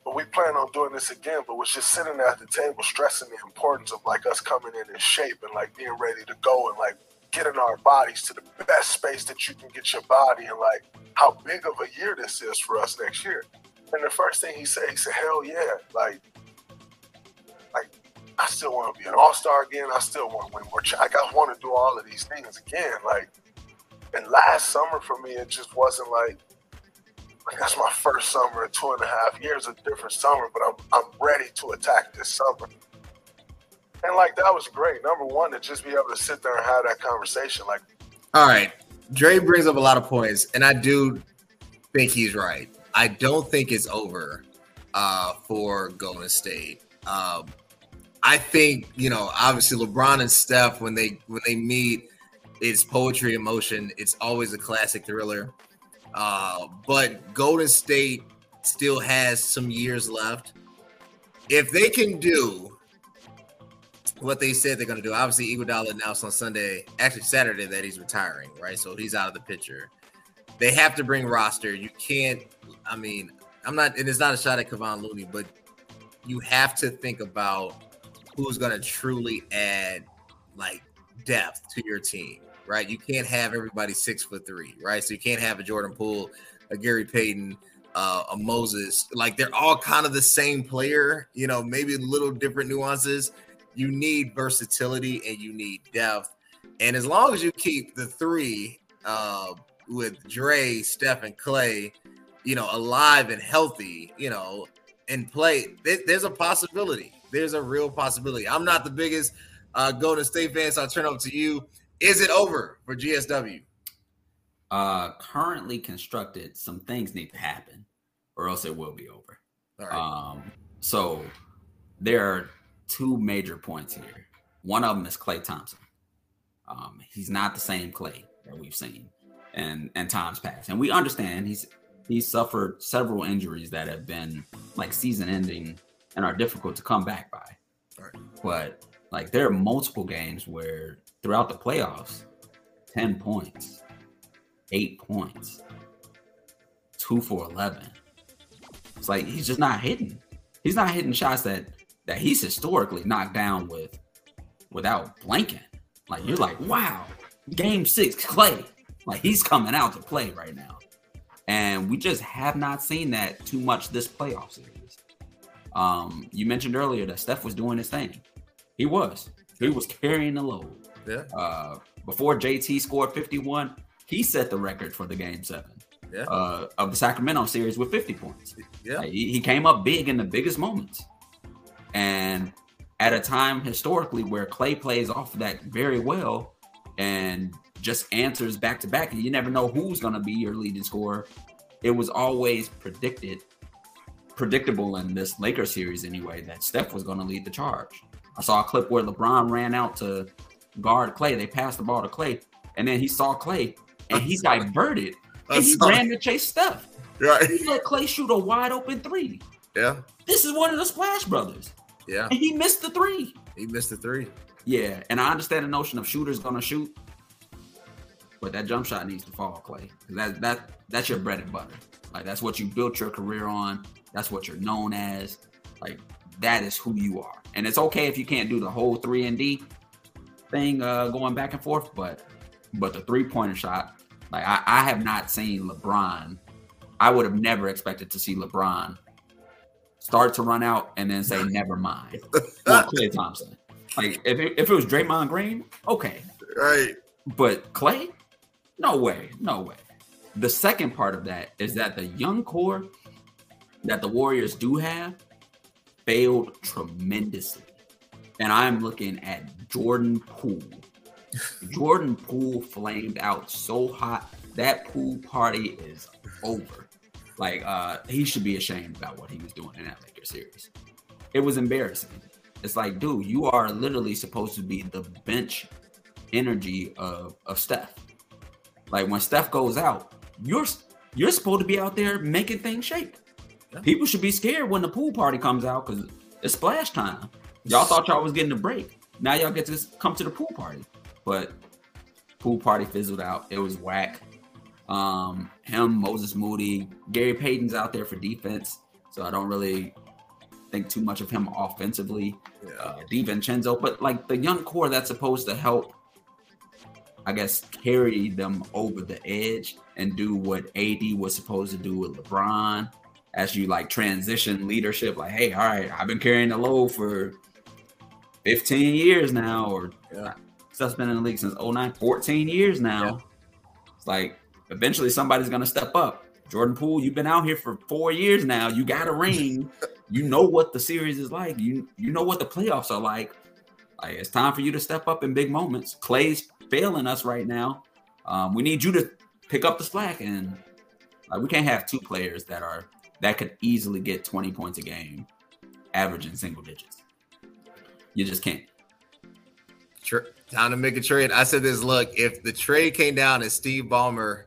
S6: But we plan on doing this again, but was just sitting at the table stressing the importance of like us coming in in shape and like being ready to go and like getting our bodies to the best space that you can get your body and like how big of a year this is for us next year. And the first thing he said, he said, Hell yeah. Like like I still want to be an all-star again. I still want to win more. Ch- I want to do all of these things again. Like, and last summer for me, it just wasn't like, like that's my first summer in two and a half years, a different summer. But I'm I'm ready to attack this summer. And like that was great. Number one, to just be able to sit there and have that conversation. Like,
S1: All right. Dre brings up a lot of points, and I do think he's right. I don't think it's over uh, for Golden State. Um, I think you know, obviously, LeBron and Steph when they when they meet, it's poetry in motion. It's always a classic thriller. Uh, but Golden State still has some years left. If they can do what they said they're going to do. Obviously, Iguodala announced on Sunday, actually Saturday, that he's retiring, right? So he's out of the picture. They have to bring roster. You can't. I mean, I'm not, and it's not a shot at Kevon Looney, but you have to think about who's going to truly add like depth to your team, right? You can't have everybody six foot three, right? So you can't have a Jordan Poole, a Gary Payton, uh, a Moses. Like they're all kind of the same player, you know, maybe little different nuances you need versatility and you need depth. And as long as you keep the three uh, with Dre, Steph, and Klay, you know, alive and healthy, you know, and play, there- there's a possibility. There's a real possibility. I'm not the biggest uh, Golden State fan, so I'll turn over to you. Is it over for GSW?
S2: Uh, currently constructed, some things need to happen, or else it will be over.
S1: All right.
S2: Um, so there are two major points here. One of them is Klay Thompson. Um, he's not the same Klay that we've seen and and times past, and we understand he's he's suffered several injuries that have been like season ending and are difficult to come back by.
S1: Right.
S2: But like there are multiple games where throughout the playoffs, ten points, eight points, two for eleven. It's like he's just not hitting. He's not hitting shots that that he's historically knocked down with without blanking. Like you're like, wow, game six, Klay. Like he's coming out to play right now. And we just have not seen that too much this playoff series. Um, you mentioned earlier that Steph was doing his thing. He was. He was carrying the load.
S1: Yeah.
S2: Uh, before JT scored 51, he set the record for the game seven
S1: Yeah.
S2: uh, of the Sacramento series with 50 points.
S1: Yeah.
S2: He, he came up big in the biggest moments. And at a time historically where Klay plays off of that very well and just answers back to back, and you never know who's going to be your leading scorer. It was always predicted, predictable in this Lakers series anyway, that Steph was going to lead the charge. I saw a clip where LeBron ran out to guard Klay. They passed the ball to Klay, and then he saw Klay and he diverted and he ran to chase Steph.
S1: Right.
S2: He let Klay shoot a wide open three.
S1: Yeah.
S2: This is one of the Splash Brothers,
S1: Yeah.
S2: and he missed the three.
S1: He missed the three.
S2: Yeah, and I understand the notion of shooters gonna shoot, but that jump shot needs to fall, Klay. That that that's your bread and butter. Like that's what you built your career on. That's what you're known as. Like that is who you are. And it's okay if you can't do the whole three and D thing uh, going back and forth, but but the three pointer shot, like I, I have not seen LeBron. I would have never expected to see LeBron start to run out and then say never mind. [LAUGHS] Well, Klay Thompson. Like if it, if it was Draymond Green, okay,
S1: Right.
S2: but Klay, no way, no way. The second part of that is that the young core that the Warriors do have failed tremendously. And I'm looking at Jordan Poole. Jordan Poole flamed out so hot. That pool party is over. Like uh he should be ashamed about what he was doing in that Lakers series. It was embarrassing. It's like, dude, you are literally supposed to be the bench energy of, of Steph. Like when Steph goes out, you're you're supposed to be out there making things shake.
S1: Yeah.
S2: People should be scared when the pool party comes out because it's splash time. Y'all thought y'all was getting a break. Now y'all get to come to the pool party. But pool party fizzled out. It was whack. Um, him, Moses Moody, Gary Payton's out there for defense. So I don't really think too much of him offensively
S1: Yeah.
S2: uh, DiVincenzo, but like the young core that's supposed to help, I guess, carry them over the edge and do what AD was supposed to do with LeBron as you like transition leadership. Like, hey, all right, I've been carrying the load for 15 years now, or
S1: Yeah.
S2: stuff's been in the league since 09, 14 years now. It's like eventually somebody's gonna step up. Jordan Poole, you've been out here for four years now. You got a [LAUGHS] ring. you know what the series is like. You you know what the playoffs are like. Like it's time for you to step up in big moments. Klay's failing us right now. Um, we need you to pick up the slack, and like we can't have two players that are that could easily get 20 points a game, averaging single digits. You just can't.
S1: Tr- time to make a trade. I said this. Look, if the trade came down and Steve Ballmer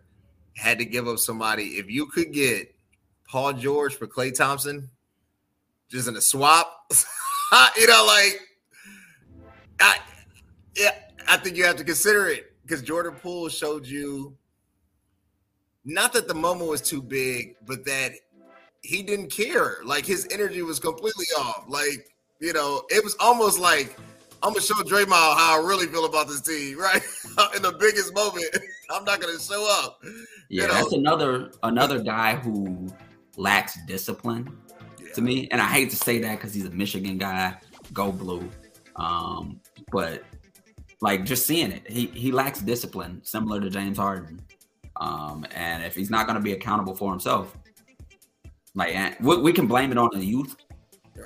S1: had to give up somebody, if you could get Paul George for Klay Thompson, just in a swap, [LAUGHS] you know, like, I, yeah, I think you have to consider it because Jordan Poole showed you not that the moment was too big, but that he didn't care. Like his energy was completely off. Like, you know, it was almost like I'm gonna show Draymond how I really feel about this team, [LAUGHS] right? In the biggest moment, [LAUGHS] I'm not gonna show up.
S2: Yeah,
S1: You know?
S2: that's another another guy who lacks discipline to me. And I hate to say that because he's a Michigan guy, go blue. Um, but like just seeing it, he he lacks discipline, similar to James Harden. Um, and if he's not going to be accountable for himself, like we, we can blame it on the youth.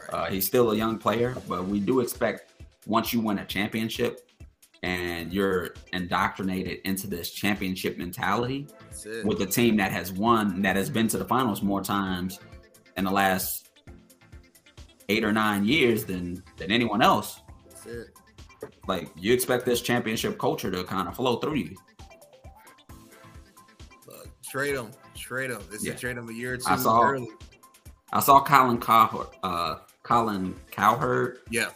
S2: Uh, he's still a young player, but we do expect once you win a championship and you're indoctrinated into this championship mentality, with a team that has won, that has been to the finals more times in the last eight or nine years than than anyone else.
S1: That's it.
S2: Like you expect this championship culture to kind of flow through you.
S1: Look, trade him. Trade him. This
S2: Yeah.
S1: is trade him a year or two
S2: I saw-
S1: early.
S2: I saw Colin Cowherd, uh, Colin Cowherd
S1: Yeah.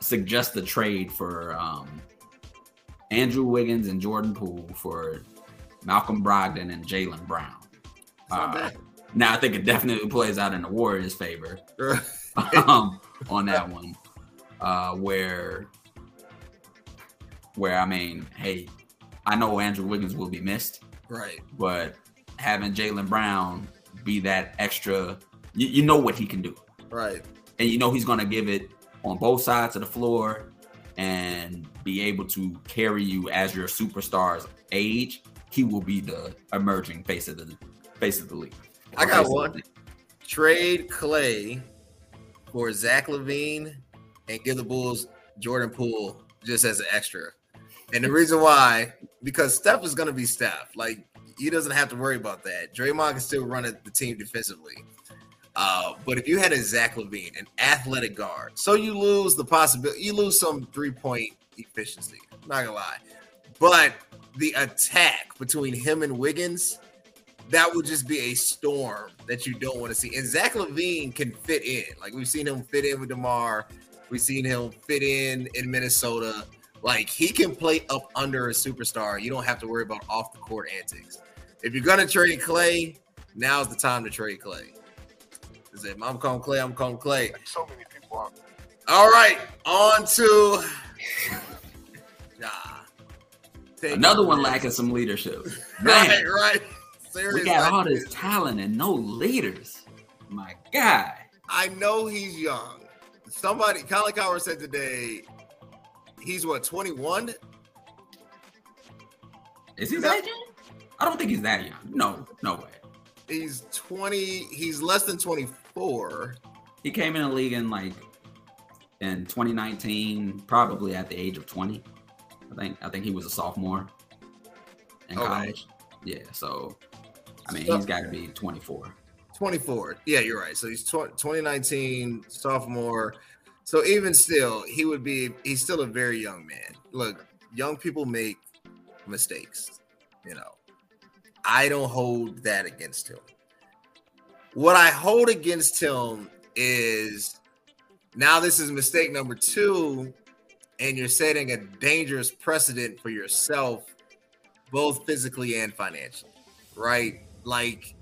S2: suggest the trade for um, Andrew Wiggins and Jordan Poole for Malcolm Brogdon and Jaylen Brown. Uh, now I think it definitely plays out in the Warriors' favor. [LAUGHS] um, on that one, uh, where where I mean, hey, I know Andrew Wiggins will be missed,
S1: right.
S2: but having Jaylen Brown be that extra, you, you know what he can do,
S1: Right.
S2: And you know he's gonna give it on both sides of the floor and be able to carry you as your superstars age. He will be the emerging face of the face of the league.
S1: I got
S2: Face of the
S1: one. Trade Klay for Zach LaVine and give the Bulls Jordan Poole just as an extra. And the reason why, because Steph is going to be Steph. Like he doesn't have to worry about that. Draymond can still run the team defensively. Uh, but if you had a Zach LaVine, an athletic guard, so you lose the possibility, you lose some three point efficiency. I'm not gonna lie, but the attack between him and Wiggins, that would just be a storm that you don't want to see. And Zach LaVine can fit in. Like we've seen him fit in with DeMar. We've seen him fit in in Minnesota. Like he can play up under a superstar. You don't have to worry about off the court antics. If you're gonna trade Klay, now's the time to trade Klay. Is it I'm calling Klay, I'm calling Klay.
S4: So many people
S6: squad.
S1: All right, on to [LAUGHS] Ja. Take
S2: Another one
S1: away.
S2: lacking some leadership. [LAUGHS]
S1: Right,
S2: Man,
S1: right.
S2: we
S1: Serious
S2: got all
S1: lack
S2: this talent and no leaders. My God.
S1: I know he's young. Somebody, Colin Cowherd said today, he's what, 21?
S2: Is he that young? I don't think he's that young. No, no way.
S1: He's 20, he's less than 24.
S2: He came in the league in like in 2019, probably at the age of 20. I think I think he was a sophomore in
S1: Okay.
S2: college. Yeah, so I mean
S1: So-
S2: he's got to be 24.
S1: 24. Yeah, you're right. So he's tw- 2019 sophomore. So even still, he would be, he's still a very young man. Look, young people make mistakes, you know. I don't hold that against him. What I hold against him is now this is mistake number two, and you're setting a dangerous precedent for yourself, both physically and financially, right? Like,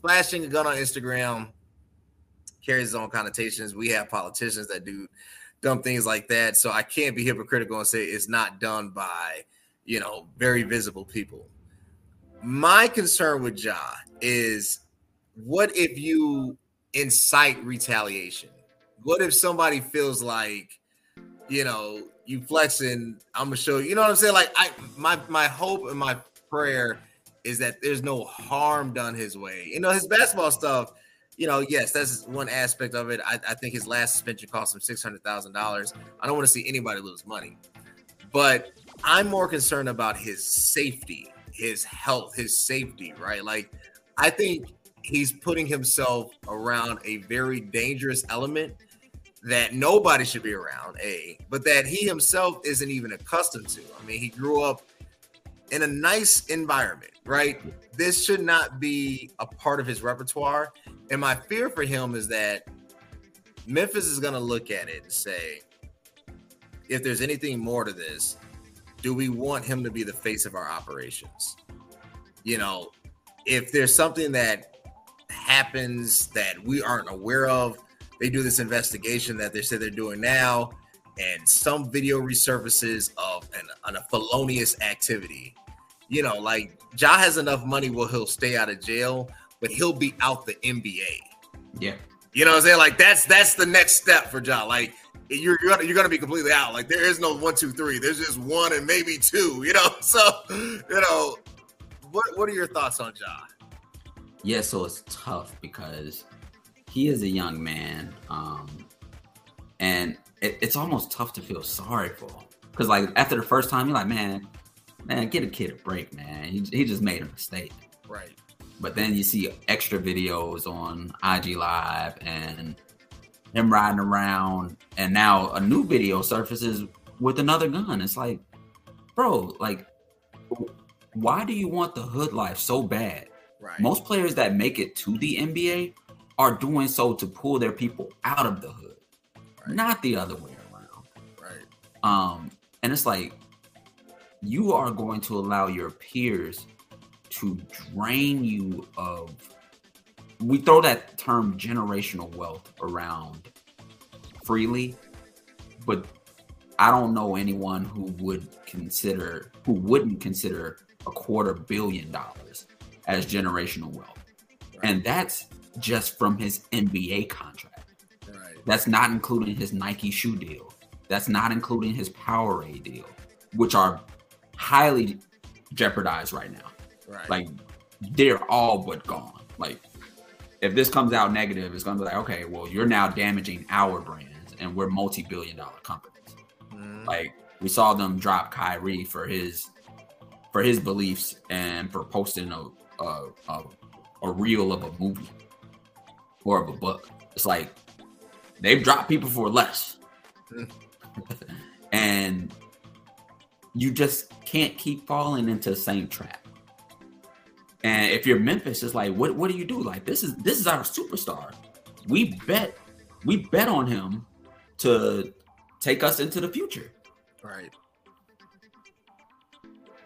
S1: flashing a gun on Instagram carries its own connotations. We have politicians that do dumb things like that. So I can't be hypocritical and say it's not done by, you know, very visible people. My concern with Ja is what if you incite retaliation? What if somebody feels like, you know, you flexing, I'm gonna show you, you know what I'm saying? Like I my my hope and my prayer is that there's no harm done his way. You know, his basketball stuff, you know, yes, that's one aspect of it. I, I think his last suspension cost him six hundred thousand dollars. I don't want to see anybody lose money, but I'm more concerned about his safety, his health, his safety, right? Like, I think he's putting himself around a very dangerous element that nobody should be around, A, but that he himself isn't even accustomed to. I mean, he grew up in a nice environment, right? This should not be a part of his repertoire. And my fear for him is that Memphis is going to look at it and say, if there's anything more to this, do we want him to be the face of our operations? You know, if there's something that happens that we aren't aware of, they do this investigation that they say they're doing now, and some video resurfaces of an, an, a felonious activity. You know, like Ja has enough money where he'll stay out of jail, but he'll be out the NBA.
S2: Yeah.
S1: You know what I'm saying? Like that's that's the next step for Ja. Like you're you're gonna, you're gonna be completely out. Like there is no one, two, three. There's just one and maybe two. You know. [LAUGHS] So you know, what what are your thoughts on Ja?
S2: Yeah, so it's tough because he is a young man. Um, and it, it's almost tough to feel sorry for. Because like after the first time, you're like, man, man, get a kid a break, man. He, he just made a mistake.
S1: Right.
S2: But then you see extra videos on IG Live and him riding around, and now a new video surfaces with another gun. It's like, bro, like, why do you want the hood life so bad?
S1: Right.
S2: Most players that make it to the NBA are doing so to pull their people out of the hood,
S1: Right.
S2: not the other way around.
S1: right.
S2: Um, and it's like you are going to allow your peers to drain you of. We throw that term generational wealth around freely, but I don't know anyone who would consider who wouldn't consider a quarter billion dollars as generational wealth. And that's just from his NBA contract.
S1: Right.
S2: That's not including his Nike shoe deal. That's not including his Powerade deal, which are highly jeopardized right now.
S1: Right.
S2: Like they're all but gone. Like if this comes out negative, it's gonna be like, okay, well, you're now damaging our brands and we're multi-billion dollar companies.
S1: Mhm.
S2: Like we saw them drop Kyrie for his for his beliefs and for posting a a, a, a reel of a movie or of a book. It's like they've dropped people for less. [LAUGHS] And you just can't keep falling into the same trap. And if you're Memphis, it's like, what what do you do? Like this is this is our superstar. We bet we bet on him to take us into the future.
S1: right.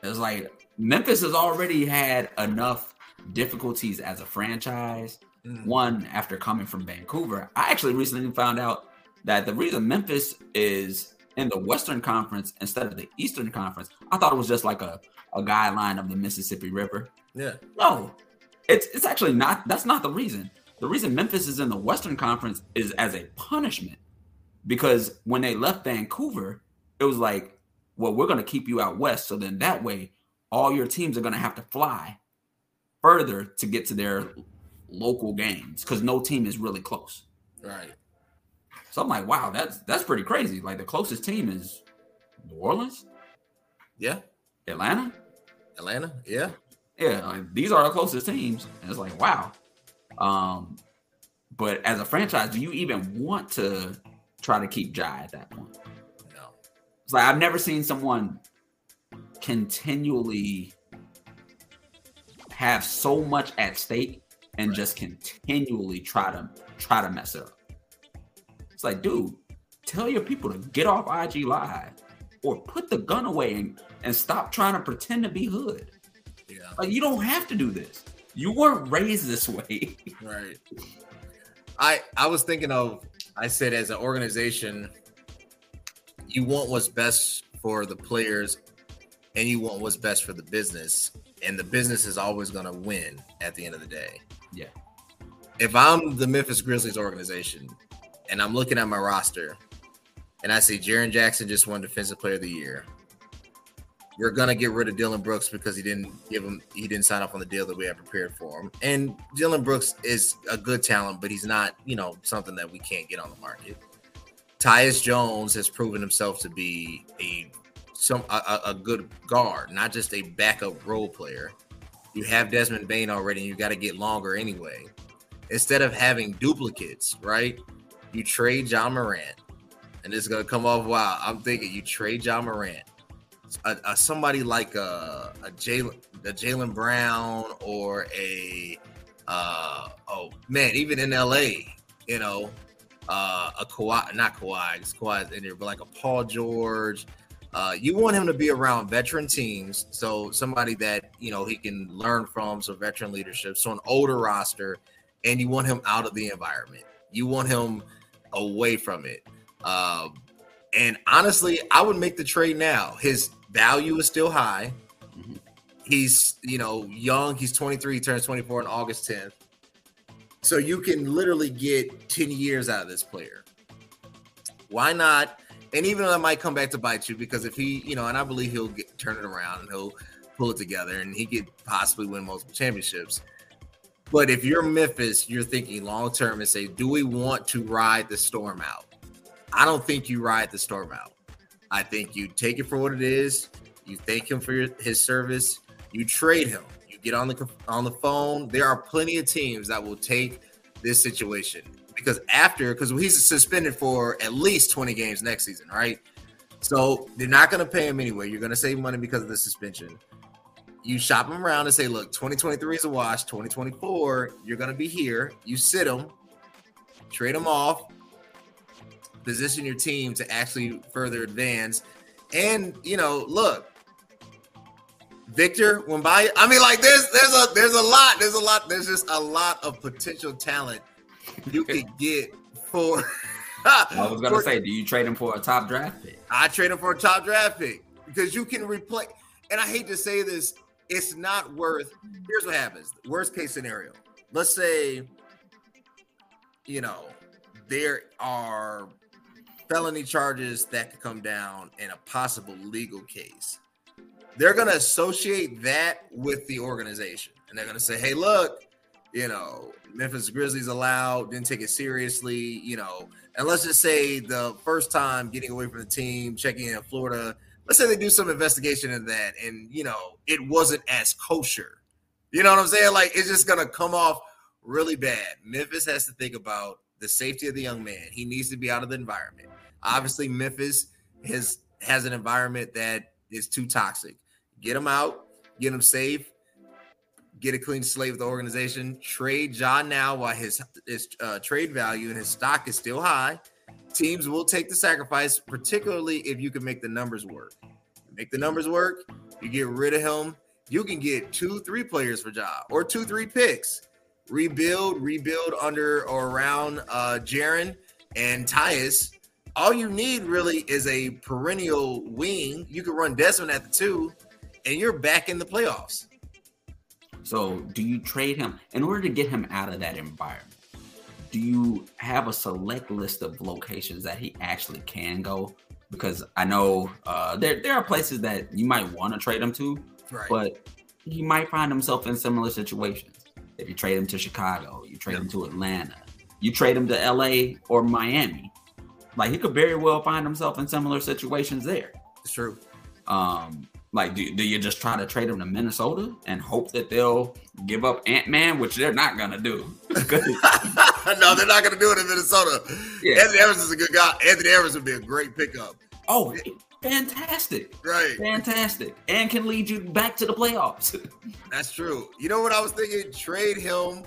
S2: It's like Memphis has already had enough difficulties as a franchise.
S1: Mhm.
S2: One after coming from Vancouver, I actually recently found out that the reason Memphis is in the Western Conference instead of the Eastern Conference, I thought it was just like a, a guideline of the Mississippi River.
S1: Yeah.
S2: No, it's it's actually not. That's not the reason. The reason Memphis is in the Western Conference is as a punishment because when they left Vancouver, it was like, well, we're going to keep you out west. So then that way, all your teams are going to have to fly further to get to their local games because no team is really close.
S1: Right.
S2: So I'm like, wow, that's that's pretty crazy. Like the closest team is New Orleans,
S1: Yeah.
S2: Atlanta.
S1: Atlanta. Yeah.
S2: Yeah, like, these are the closest teams. And it's like, wow. Um, but as a franchise, do you even want to try to keep Ja at that point?
S1: No.
S2: It's like I've never seen someone continually have so much at stake and
S1: Right.
S2: just continually try to try to mess it up. It's like, dude, tell your people to get off IG Live or put the gun away and, and stop trying to pretend to be hood.
S1: Yeah.
S2: Like you don't have to do this. You weren't raised this [LAUGHS] way.
S1: Right. I I was thinking of I said as an organization, you want what's best for the players and you want what's best for the business. And the business is always gonna win at the end of the day.
S2: Yeah.
S1: If I'm the Memphis Grizzlies organization and I'm looking at my roster and I see Jaren Jackson just won defensive player of the year. We're gonna get rid of Dillon Brooks because he didn't give him he didn't sign up on the deal that we had prepared for him. And Dillon Brooks is a good talent, but he's not, you know, something that we can't get on the market. Tyus Jones has proven himself to be a some a, a- good guard, not just a backup role player. You have Desmond Bane already, and you got to get longer anyway. Instead of having duplicates, right? You trade Ja Morant, and it's gonna come off wild. I'm thinking you trade Ja Morant, a, a somebody like a a Jaylen a Jaylen Brown or a uh oh man, even in LA, you know, uh a Kawhi, not Kawhi, because Kawhi's in there, but like a Paul George. Uh, you want him to be around veteran teams, so somebody that you know he can learn from, so veteran leadership, so an older roster, and you want him out of the environment. You want him away from it. Um, and honestly, I would make the trade now. His value is still high.
S2: Mhm.
S1: He's, you know, young. He's 23, he turns 24 on August 10th. So you can literally get 10 years out of this player. Why not? And even though that might come back to bite you, because if he, you know, and I believe he'll get turn it around and he'll pull it together and he could possibly win multiple championships. But if you're Memphis, you're thinking long term and say, do we want to ride the storm out? I don't think you ride the storm out. I think you take it for what it is. You thank him for your, his service. You trade him. You get on the on the phone. There are plenty of teams that will take this situation because after because he's suspended for at least 20 games next season, right? So they're not going to pay him anyway. You're going to save money because of the suspension. You shop him around and say, look, 2023 is a wash. 2024, you're going to be here. You sit him, trade him off, position your team to actually further advance. And you know, look, Victor Wembanyama. I mean, like there's there's a there's a lot there's a lot there's just a lot of potential talent you [LAUGHS] could get for. [LAUGHS]
S2: I was gonna
S1: for-
S2: say, do you trade him for a top draft pick?
S1: I trade him for a top draft pick because you can replace. And I hate to say this, it's not worth. Here's what happens: worst case scenario. Let's say, you know, there are felony charges that could come down in a possible legal case. They're going to associate that with the organization, and they're going to say, "Hey, look, you know, Memphis Grizzlies allowed, didn't take it seriously, you know." And let's just say the first time getting away from the team, checking in Florida, let's say they do some investigation in that, and you know, it wasn't as kosher. You know what I'm saying? Like it's just gonna come off really bad. Memphis has to think about the safety of the young man. He needs to be out of the environment. Obviously, Memphis has has an environment that is too toxic. Get him out, get him safe, get a clean slate with the organization. Trade Ja now while his his uh, trade value and his stock is still high. Teams will take the sacrifice, particularly if you can make the numbers work. Make the numbers work. You get rid of him. You can get two, three players for job or two, three picks. Rebuild, rebuild under or around uh Jaren and Tyus all you need really is a perennial wing. You can run Desmond at the two, and you're back in the playoffs.
S2: So, do you trade him in order to get him out of that environment? Do you have a select list of locations that he actually can go? Because I know uh, there there are places that you might want to trade him to,
S1: Right.
S2: but he might find himself in similar situations. If you trade him to Chicago, you trade him to Atlanta, you trade him to LA or Miami. Like he could very well find himself in similar situations there.
S1: it's true.
S2: Um, like do, do you just try to trade him to Minnesota and hope that they'll give up Ant Man, which they're not gonna do? [LAUGHS]
S1: no, they're not going to do it in Minnesota.
S2: Yeah.
S1: Anthony Evans is a good guy. Anthony Evans would be a great pickup.
S2: oh, fantastic,
S1: Right.
S2: fantastic, and can lead you back to the playoffs. [LAUGHS]
S1: That's true. You know what I was thinking? Trade him.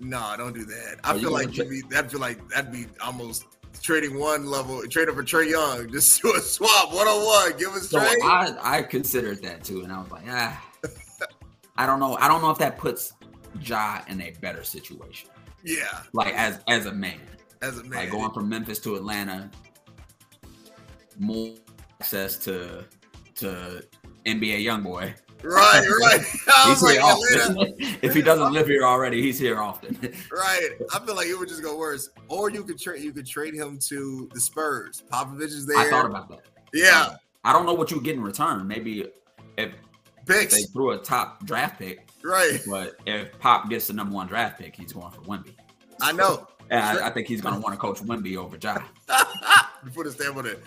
S1: No, don't do that. I
S2: Are
S1: feel like
S2: gonna
S1: you'd be, I feel like that'd be almost trading one level, trading for Trae Young. [LAUGHS] Just do a swap one on one. Give us
S2: So
S1: Trae.
S2: I, I considered that too, and I was like, ah, [LAUGHS] I don't know. I don't know if that puts Ja in a better situation,
S1: yeah,
S2: like as as a man,
S1: as a man.
S2: like going from Memphis to Atlanta, more access to to NBA YoungBoy.
S1: Right, right. [LAUGHS] I was
S2: He's
S1: like,
S2: here often. [LAUGHS] if he doesn't live here already, he's here often. [LAUGHS]
S1: Right. I feel like it would just go worse. Or you could trade you could trade him to the Spurs. Popovich is there.
S2: I thought about that.
S1: yeah.
S2: Um, I don't know what you get in return. Maybe if
S1: Picks.
S2: they threw a top draft pick,
S1: Right.
S2: but if Pop gets the number one draft pick, he's going for Wemby.
S1: I know.
S2: And I, I think he's going to want to coach Wemby over Ja. [LAUGHS]
S1: Put a stamp on it.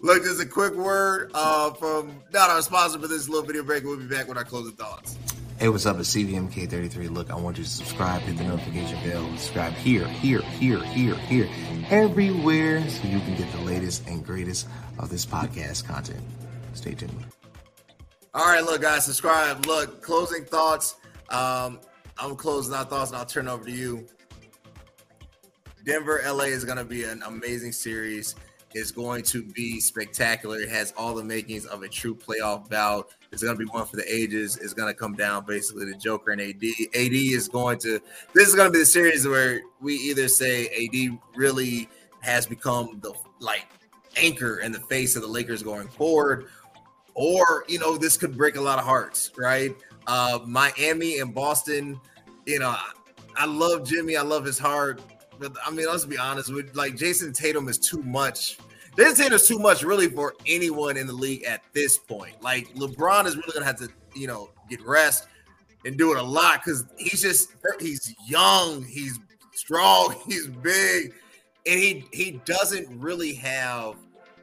S1: Look, just a quick word uh, from not our sponsor, for this little video break. We'll be back with our closing thoughts.
S7: Hey, what's up? It's CVMK33. Look, I want you to subscribe, hit the notification bell, subscribe here, here, here, here, here, everywhere so you can get the latest and greatest of this podcast content. Stay tuned.
S1: All right, look, guys, subscribe. Look, closing thoughts. Um, I'm closing our thoughts, and I'll turn over to you. Denver, LA is going to be an amazing series. It's going to be spectacular. It has all the makings of a true playoff bout. It's going to be one for the ages. It's going to come down basically to Joker and AD. AD is going to. This is going to be the series where we either say AD really has become the like anchor and the face of the Lakers going forward, or you know this could break a lot of hearts, right? Uh, Miami and Boston, you know, I, I love Jimmy, I love his heart, but I mean, let's be honest, with like Jayson Tatum is too much. Jayson Tatum is too much really for anyone in the league at this point. Like LeBron is really gonna have to, you know, get rest and do it a lot because he's just he's young, he's strong, [LAUGHS] he's big, and he he doesn't really have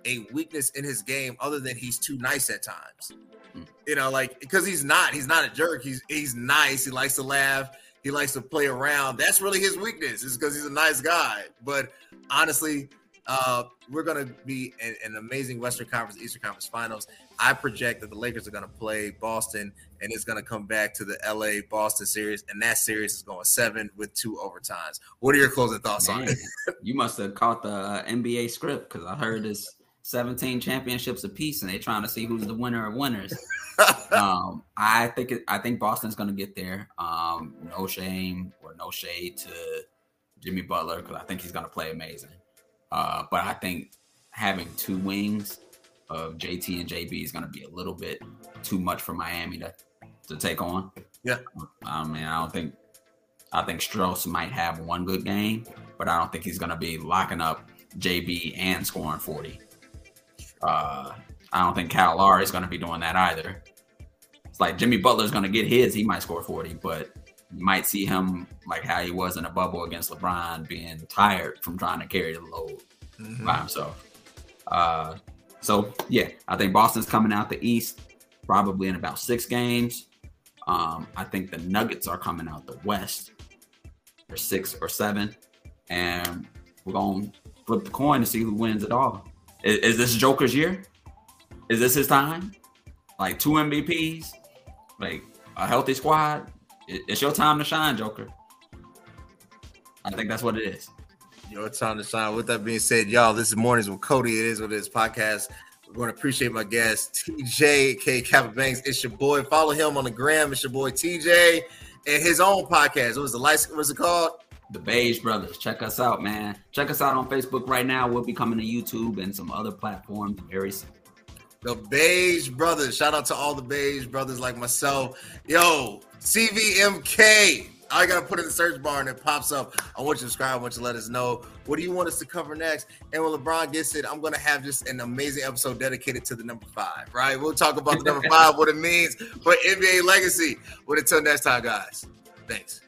S1: a weakness in his game other than he's too nice at times. Hmm. You know, like because he's not, he's not a jerk. He's he's nice. He likes to laugh. He likes to play around. That's really his weakness, is because he's a nice guy. But honestly, uh, we're gonna be an, an amazing Western Conference, Eastern Conference Finals. I project that the Lakers are gonna play Boston, and it's gonna come back to the LA Boston series, and that series is going seven with two overtimes. What are your closing thoughts on it?
S2: you must have caught the uh, NBA script because I heard it's 17 championships apiece, and they're trying to see who's the winner of winners. [LAUGHS] um, I think it, I think Boston's going to get there. Um, no shame or no shade to Jimmy Butler because I think he's going to play amazing. Uh, but I think having two wings of JT and JB is going to be a little bit too much for Miami to to take on.
S1: Yeah.
S2: I mean, I don't think I think Strus might have one good game, but I don't think he's going to be locking up JB and scoring 40. Uh, I don't think Kyle Lowry is going to be doing that either. It's like Jimmy Butler's going to get his. He might score 40, but might see him like how he was in a bubble against LeBron, being tired from trying to carry the load by himself. Uh, so, yeah, I think Boston's coming out the East probably in about six games. Um, I think the Nuggets are coming out the West for six or seven. And we're going to flip the coin to see who wins it all. Is, is this Joker's year? Is this his time? Like two MVPs, like a healthy squad. It- It's your time to shine, Joker. I think that's what it is.
S1: Your time to shine. With that being said, y'all, this is Mornings with Cody. It is what it is podcast. We're going to appreciate my guest, TJ K. Kappa Banks. It's your boy. Follow him on the gram. It's your boy TJ and his own podcast. What was the light? What's it called?
S2: The Beige Brothers. Check us out, man. Check us out on Facebook right now. We'll be coming to YouTube and some other platforms very soon.
S1: The Beige Brothers. Shout out to all the Beige Brothers like myself. Yo, CVMK. I gotta put in the search bar and it pops up. I want you to subscribe. I want you to let us know what do you want us to cover next. And when LeBron gets it, I'm gonna have just an amazing episode dedicated to the number five. Right? We'll talk about the number [LAUGHS] five, what it means for NBA legacy. But until next time, guys. Thanks.